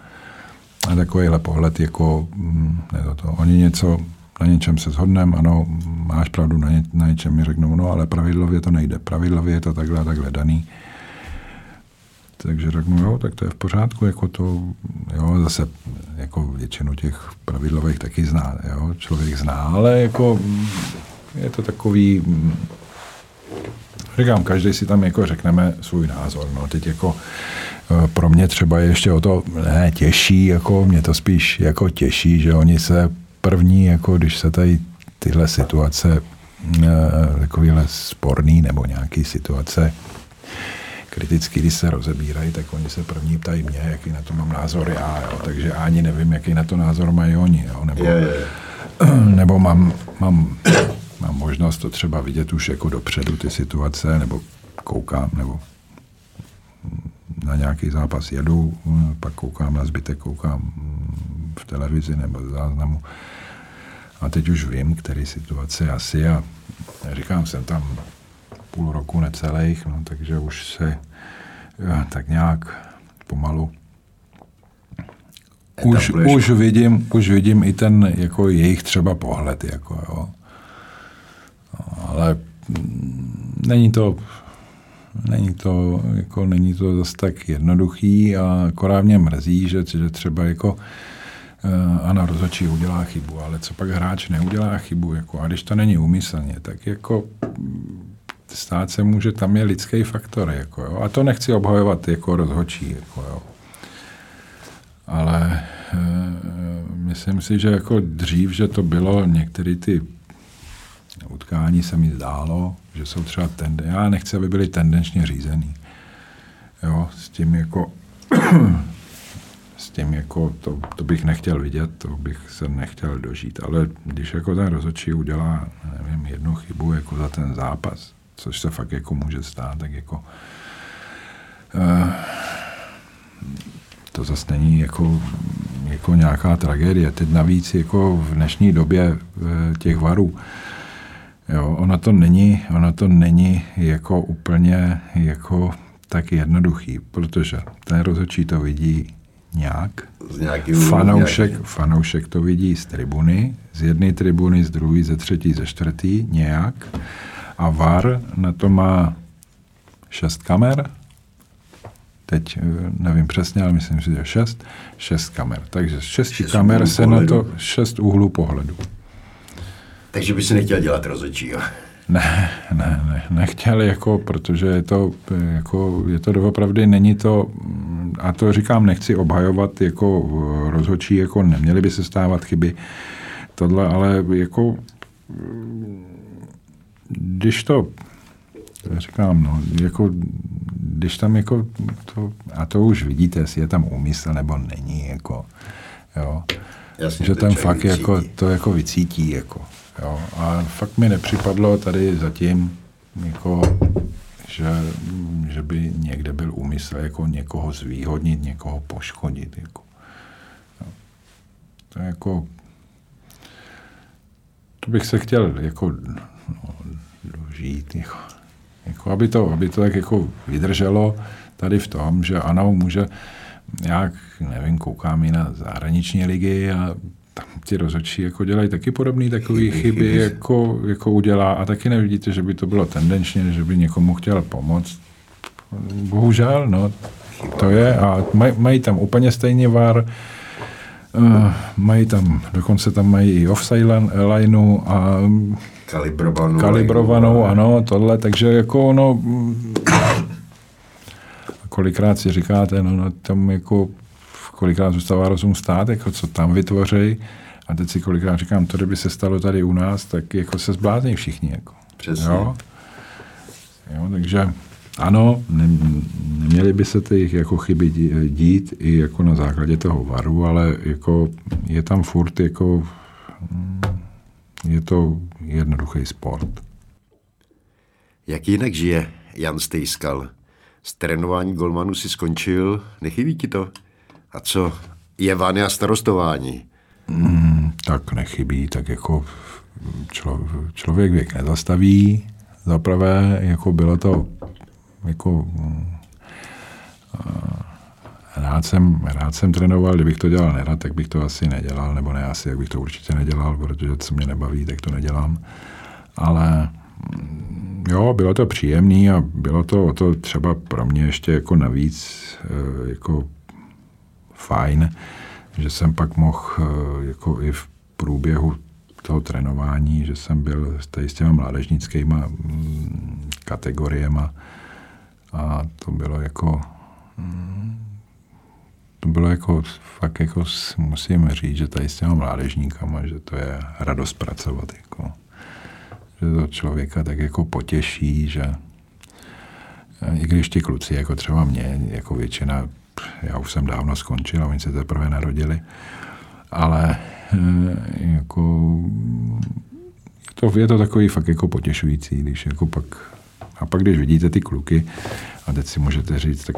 A takovýhle pohled, jako hm, ne to, to. oni něco, na něčem se shodneme, ano, máš pravdu, na, ně, na něčem mi řeknou, no ale pravidlově to nejde, pravidlově je to takhle takhle daný. Takže řeknu, jo, tak to je v pořádku, jako to, jo, zase jako většinu těch pravidlových taky zná, jo, člověk zná, ale jako je to takový, říkám, každý si tam jako řekneme svůj názor, no, teď jako e, pro mě třeba je ještě o to ne těžší, jako mě to spíš jako těší, že oni se první, jako když se tady tyhle situace e, takovýhle sporný nebo nějaký situace kriticky, když se rozebírají, tak oni se první ptají mě, jaký na to mám názor já, jo. takže ani nevím, jaký na to názor mají oni, jo. Nebo, je, je. nebo mám, mám, mám možnost to třeba vidět už jako dopředu ty situace, nebo koukám, nebo na nějaký zápas jedu, pak koukám na zbytek, koukám v televizi nebo v záznamu. A teď už vím, který situace asi a říkám, jsem tam půl roku necelých, no, takže už se eh, tak nějak pomalu už, už, vidím, už vidím i ten jako jejich třeba pohled. Jako, jo. No, ale mm, není to, není to, jako, není to zase tak jednoduchý a akorát mě mrzí, že, že třeba jako uh, Ana rozhodčí udělá chybu, ale co pak hráč neudělá chybu, jako, a když to není úmyslně, tak jako stát se může, tam je lidský faktor. Jako, jo. A to nechci obhajovat jako rozhočí. Jako, jo. Ale e, myslím si, že jako dřív, že to bylo některé ty utkání se mi zdálo, že jsou třeba tende, já nechci, aby byly tendenčně řízený. Jo, s tím jako s tím jako to, to, bych nechtěl vidět, to bych se nechtěl dožít, ale když jako ten rozhodčí udělá, nevím, jednu chybu jako za ten zápas, což se fakt jako může stát, tak jako uh, to zase není jako, jako nějaká tragédie. Teď navíc jako v dnešní době uh, těch varů, jo, ona to není, ona to není jako úplně jako tak jednoduchý, protože ten rozhodčí to vidí nějak. Z fanoušek, nějaký. fanoušek to vidí z tribuny, z jedné tribuny, z druhé, ze třetí, ze čtvrtý, nějak a VAR na to má šest kamer, teď eh, nevím přesně, ale myslím si, že šest, šest kamer. Takže z šesti šest kamer se pohledu. na to šest úhlů pohledu. Takže by si nechtěl dělat rozhodčí, jo? Ne, ne, ne, nechtěl, jako, protože je to, jako, je to doopravdy, není to, a to říkám, nechci obhajovat jako rozhodčí, jako neměly by se stávat chyby, tohle, ale jako když to říkám, no, jako, když tam jako to, a to už vidíte, jestli je tam úmysl nebo není, jako, jo. Jasně, že ten fakt vycítí. jako, to jako vycítí, jako, jo. A fakt mi nepřipadlo tady zatím, jako, že, že by někde byl úmysl jako někoho zvýhodnit, někoho poškodit, jako. Jo. To je jako, to bych se chtěl jako no, žít, jako, jako aby, to, aby to tak jako vydrželo tady v tom, že ano, může, jak, nevím, koukám i na zahraniční ligy a tam ti rozhodčí jako dělají taky podobné takové chyby, chyby, jako, jako udělá. A taky nevidíte, že by to bylo tendenčně, že by někomu chtěl pomoct. Bohužel, no, to je. A maj, mají tam úplně stejně var, uh, mají tam, dokonce tam mají i offside lineu a Kalibrovanou. Kalibrovanou, ano, tohle, takže jako no, kolikrát si říkáte, no, no tam jako kolikrát zůstává rozum stát, jako co tam vytvoří. A teď si kolikrát říkám, to kdyby se stalo tady u nás, tak jako se zblázní všichni. Jako. Přesně. Jo? Jo, takže ano, ne, neměly by se ty jako chyby dít i jako na základě toho varu, ale jako je tam furt jako je to jednoduchý sport. Jak jinak žije Jan Stejskal? Z trénování golmanu si skončil, nechybí ti to? A co je a starostování? Mm, tak nechybí, tak jako člo, člověk věk nezastaví. Zaprvé, jako bylo to, jako rád jsem, rád jsem trénoval, kdybych to dělal nerad, tak bych to asi nedělal, nebo ne asi, jak bych to určitě nedělal, protože co mě nebaví, tak to nedělám. Ale mm, jo, bylo to příjemné a bylo to o to třeba pro mě ještě jako navíc eh, jako fajn, že jsem pak mohl eh, jako i v průběhu toho trénování, že jsem byl tady s těma mládežnickýma mm, kategoriema a to bylo jako mm, to bylo jako, fakt jako musím říct, že tady s těma mládežníkama, že to je radost pracovat. Jako, že to člověka tak jako potěší, že i když ti kluci, jako třeba mě, jako většina, já už jsem dávno skončil a oni se teprve narodili, ale eh, jako to, je to takový fakt jako potěšující, když jako pak a pak, když vidíte ty kluky, a teď si můžete říct, tak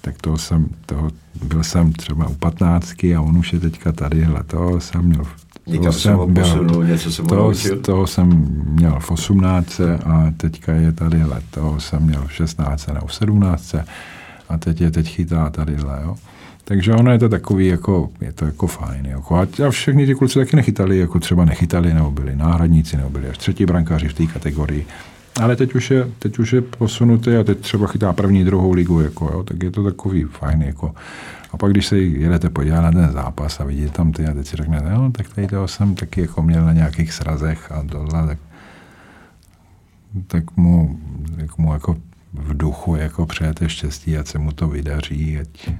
tak toho jsem, toho, byl jsem třeba u patnáctky a on už je teďka tady, hele, toho jsem měl toho jsem byl, posunul, něco jsem toho, toho jsem měl v 18 a teďka je tady let. Toho jsem měl v 16 nebo v 17 a teď je teď chytá tady jo. Takže ono je to takový, jako, je to jako fajn. Jako. A všechny ty kluci taky nechytali, jako třeba nechytali, nebo byli náhradníci, nebo byli až třetí brankáři v té kategorii. Ale teď už, je, teď už je posunutý a teď třeba chytá první, druhou ligu, jako, jo, tak je to takový fajn. Jako. A pak, když se jedete podívat na ten zápas a vidíte tam ty a teď si řeknete, no, tak tady toho jsem taky jako měl na nějakých srazech a tohle, tak, tak mu, tak mu jako v duchu jako přejete štěstí, ať se mu to vydaří, ať,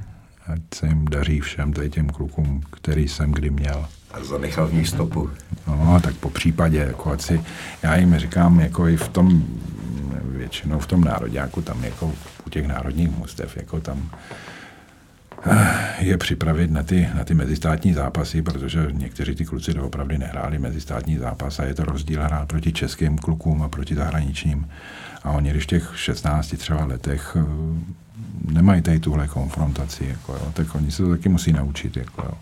ať se jim daří všem tady těm klukům, který jsem kdy měl. A zanechal v nich stopu. No, tak po případě, jako ať si, já jim říkám, jako i v tom, většinou v tom národňáku, tam jako u těch národních mustev, jako tam je připravit na ty, na ty mezistátní zápasy, protože někteří ty kluci doopravdy nehráli mezistátní zápas a je to rozdíl hrát proti českým klukům a proti zahraničním. A oni, když v těch 16 třeba letech eh, nemají tady tuhle konfrontaci, jako jo, tak oni se to taky musí naučit. Jako jo.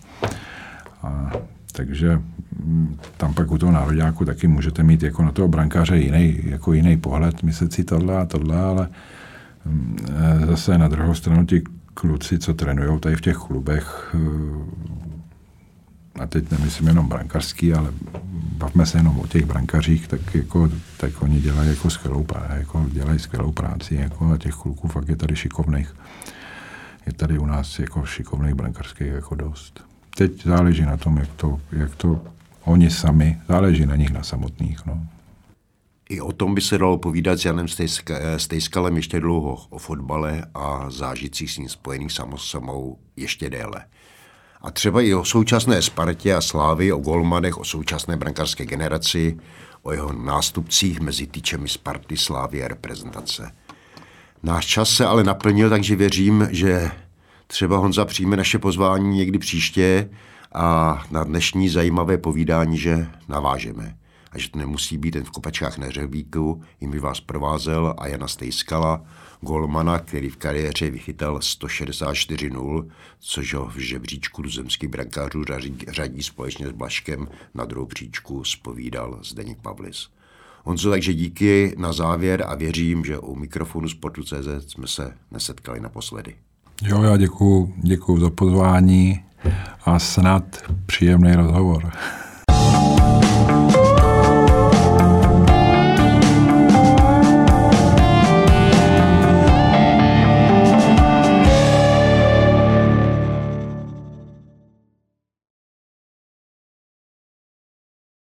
A takže mm, tam pak u toho nároďáku taky můžete mít jako na toho brankáře jiný, jako jiný pohled, myslet si tohle a tohle, ale mm, e, zase na druhou stranu ti kluci, co trénují tady v těch klubech, e, a teď nemyslím jenom brankářský, ale bavme se jenom o těch brankařích, tak, jako, tak oni dělají jako skvělou, jako dělají skvělou práci jako, a těch kluků fakt je tady šikovných. Je tady u nás jako šikovných brankářských jako dost. Teď záleží na tom, jak to, jak to oni sami, záleží na nich, na samotných. No. I o tom by se dalo povídat s Janem Stejskalem ještě dlouho, o fotbale a zážitcích s ním spojených samou ještě déle. A třeba i o současné Spartě a Slávy, o golmanech, o současné brankářské generaci, o jeho nástupcích mezi týčemi Sparty, Slávy a reprezentace. Náš čas se ale naplnil, takže věřím, že třeba Honza přijme naše pozvání někdy příště a na dnešní zajímavé povídání, že navážeme. A že to nemusí být jen v kopačkách na řebíku, jim by vás provázel a Jana Stejskala, golmana, který v kariéře vychytal 164-0, což ho v žebříčku tuzemských brankářů řadí, řadí společně s Blaškem na druhou příčku spovídal Zdeněk Pavlis. Honzo, takže díky na závěr a věřím, že u mikrofonu Sportu.cz jsme se nesetkali naposledy. Jo, já děkuji, děkuji za pozvání a snad příjemný rozhovor.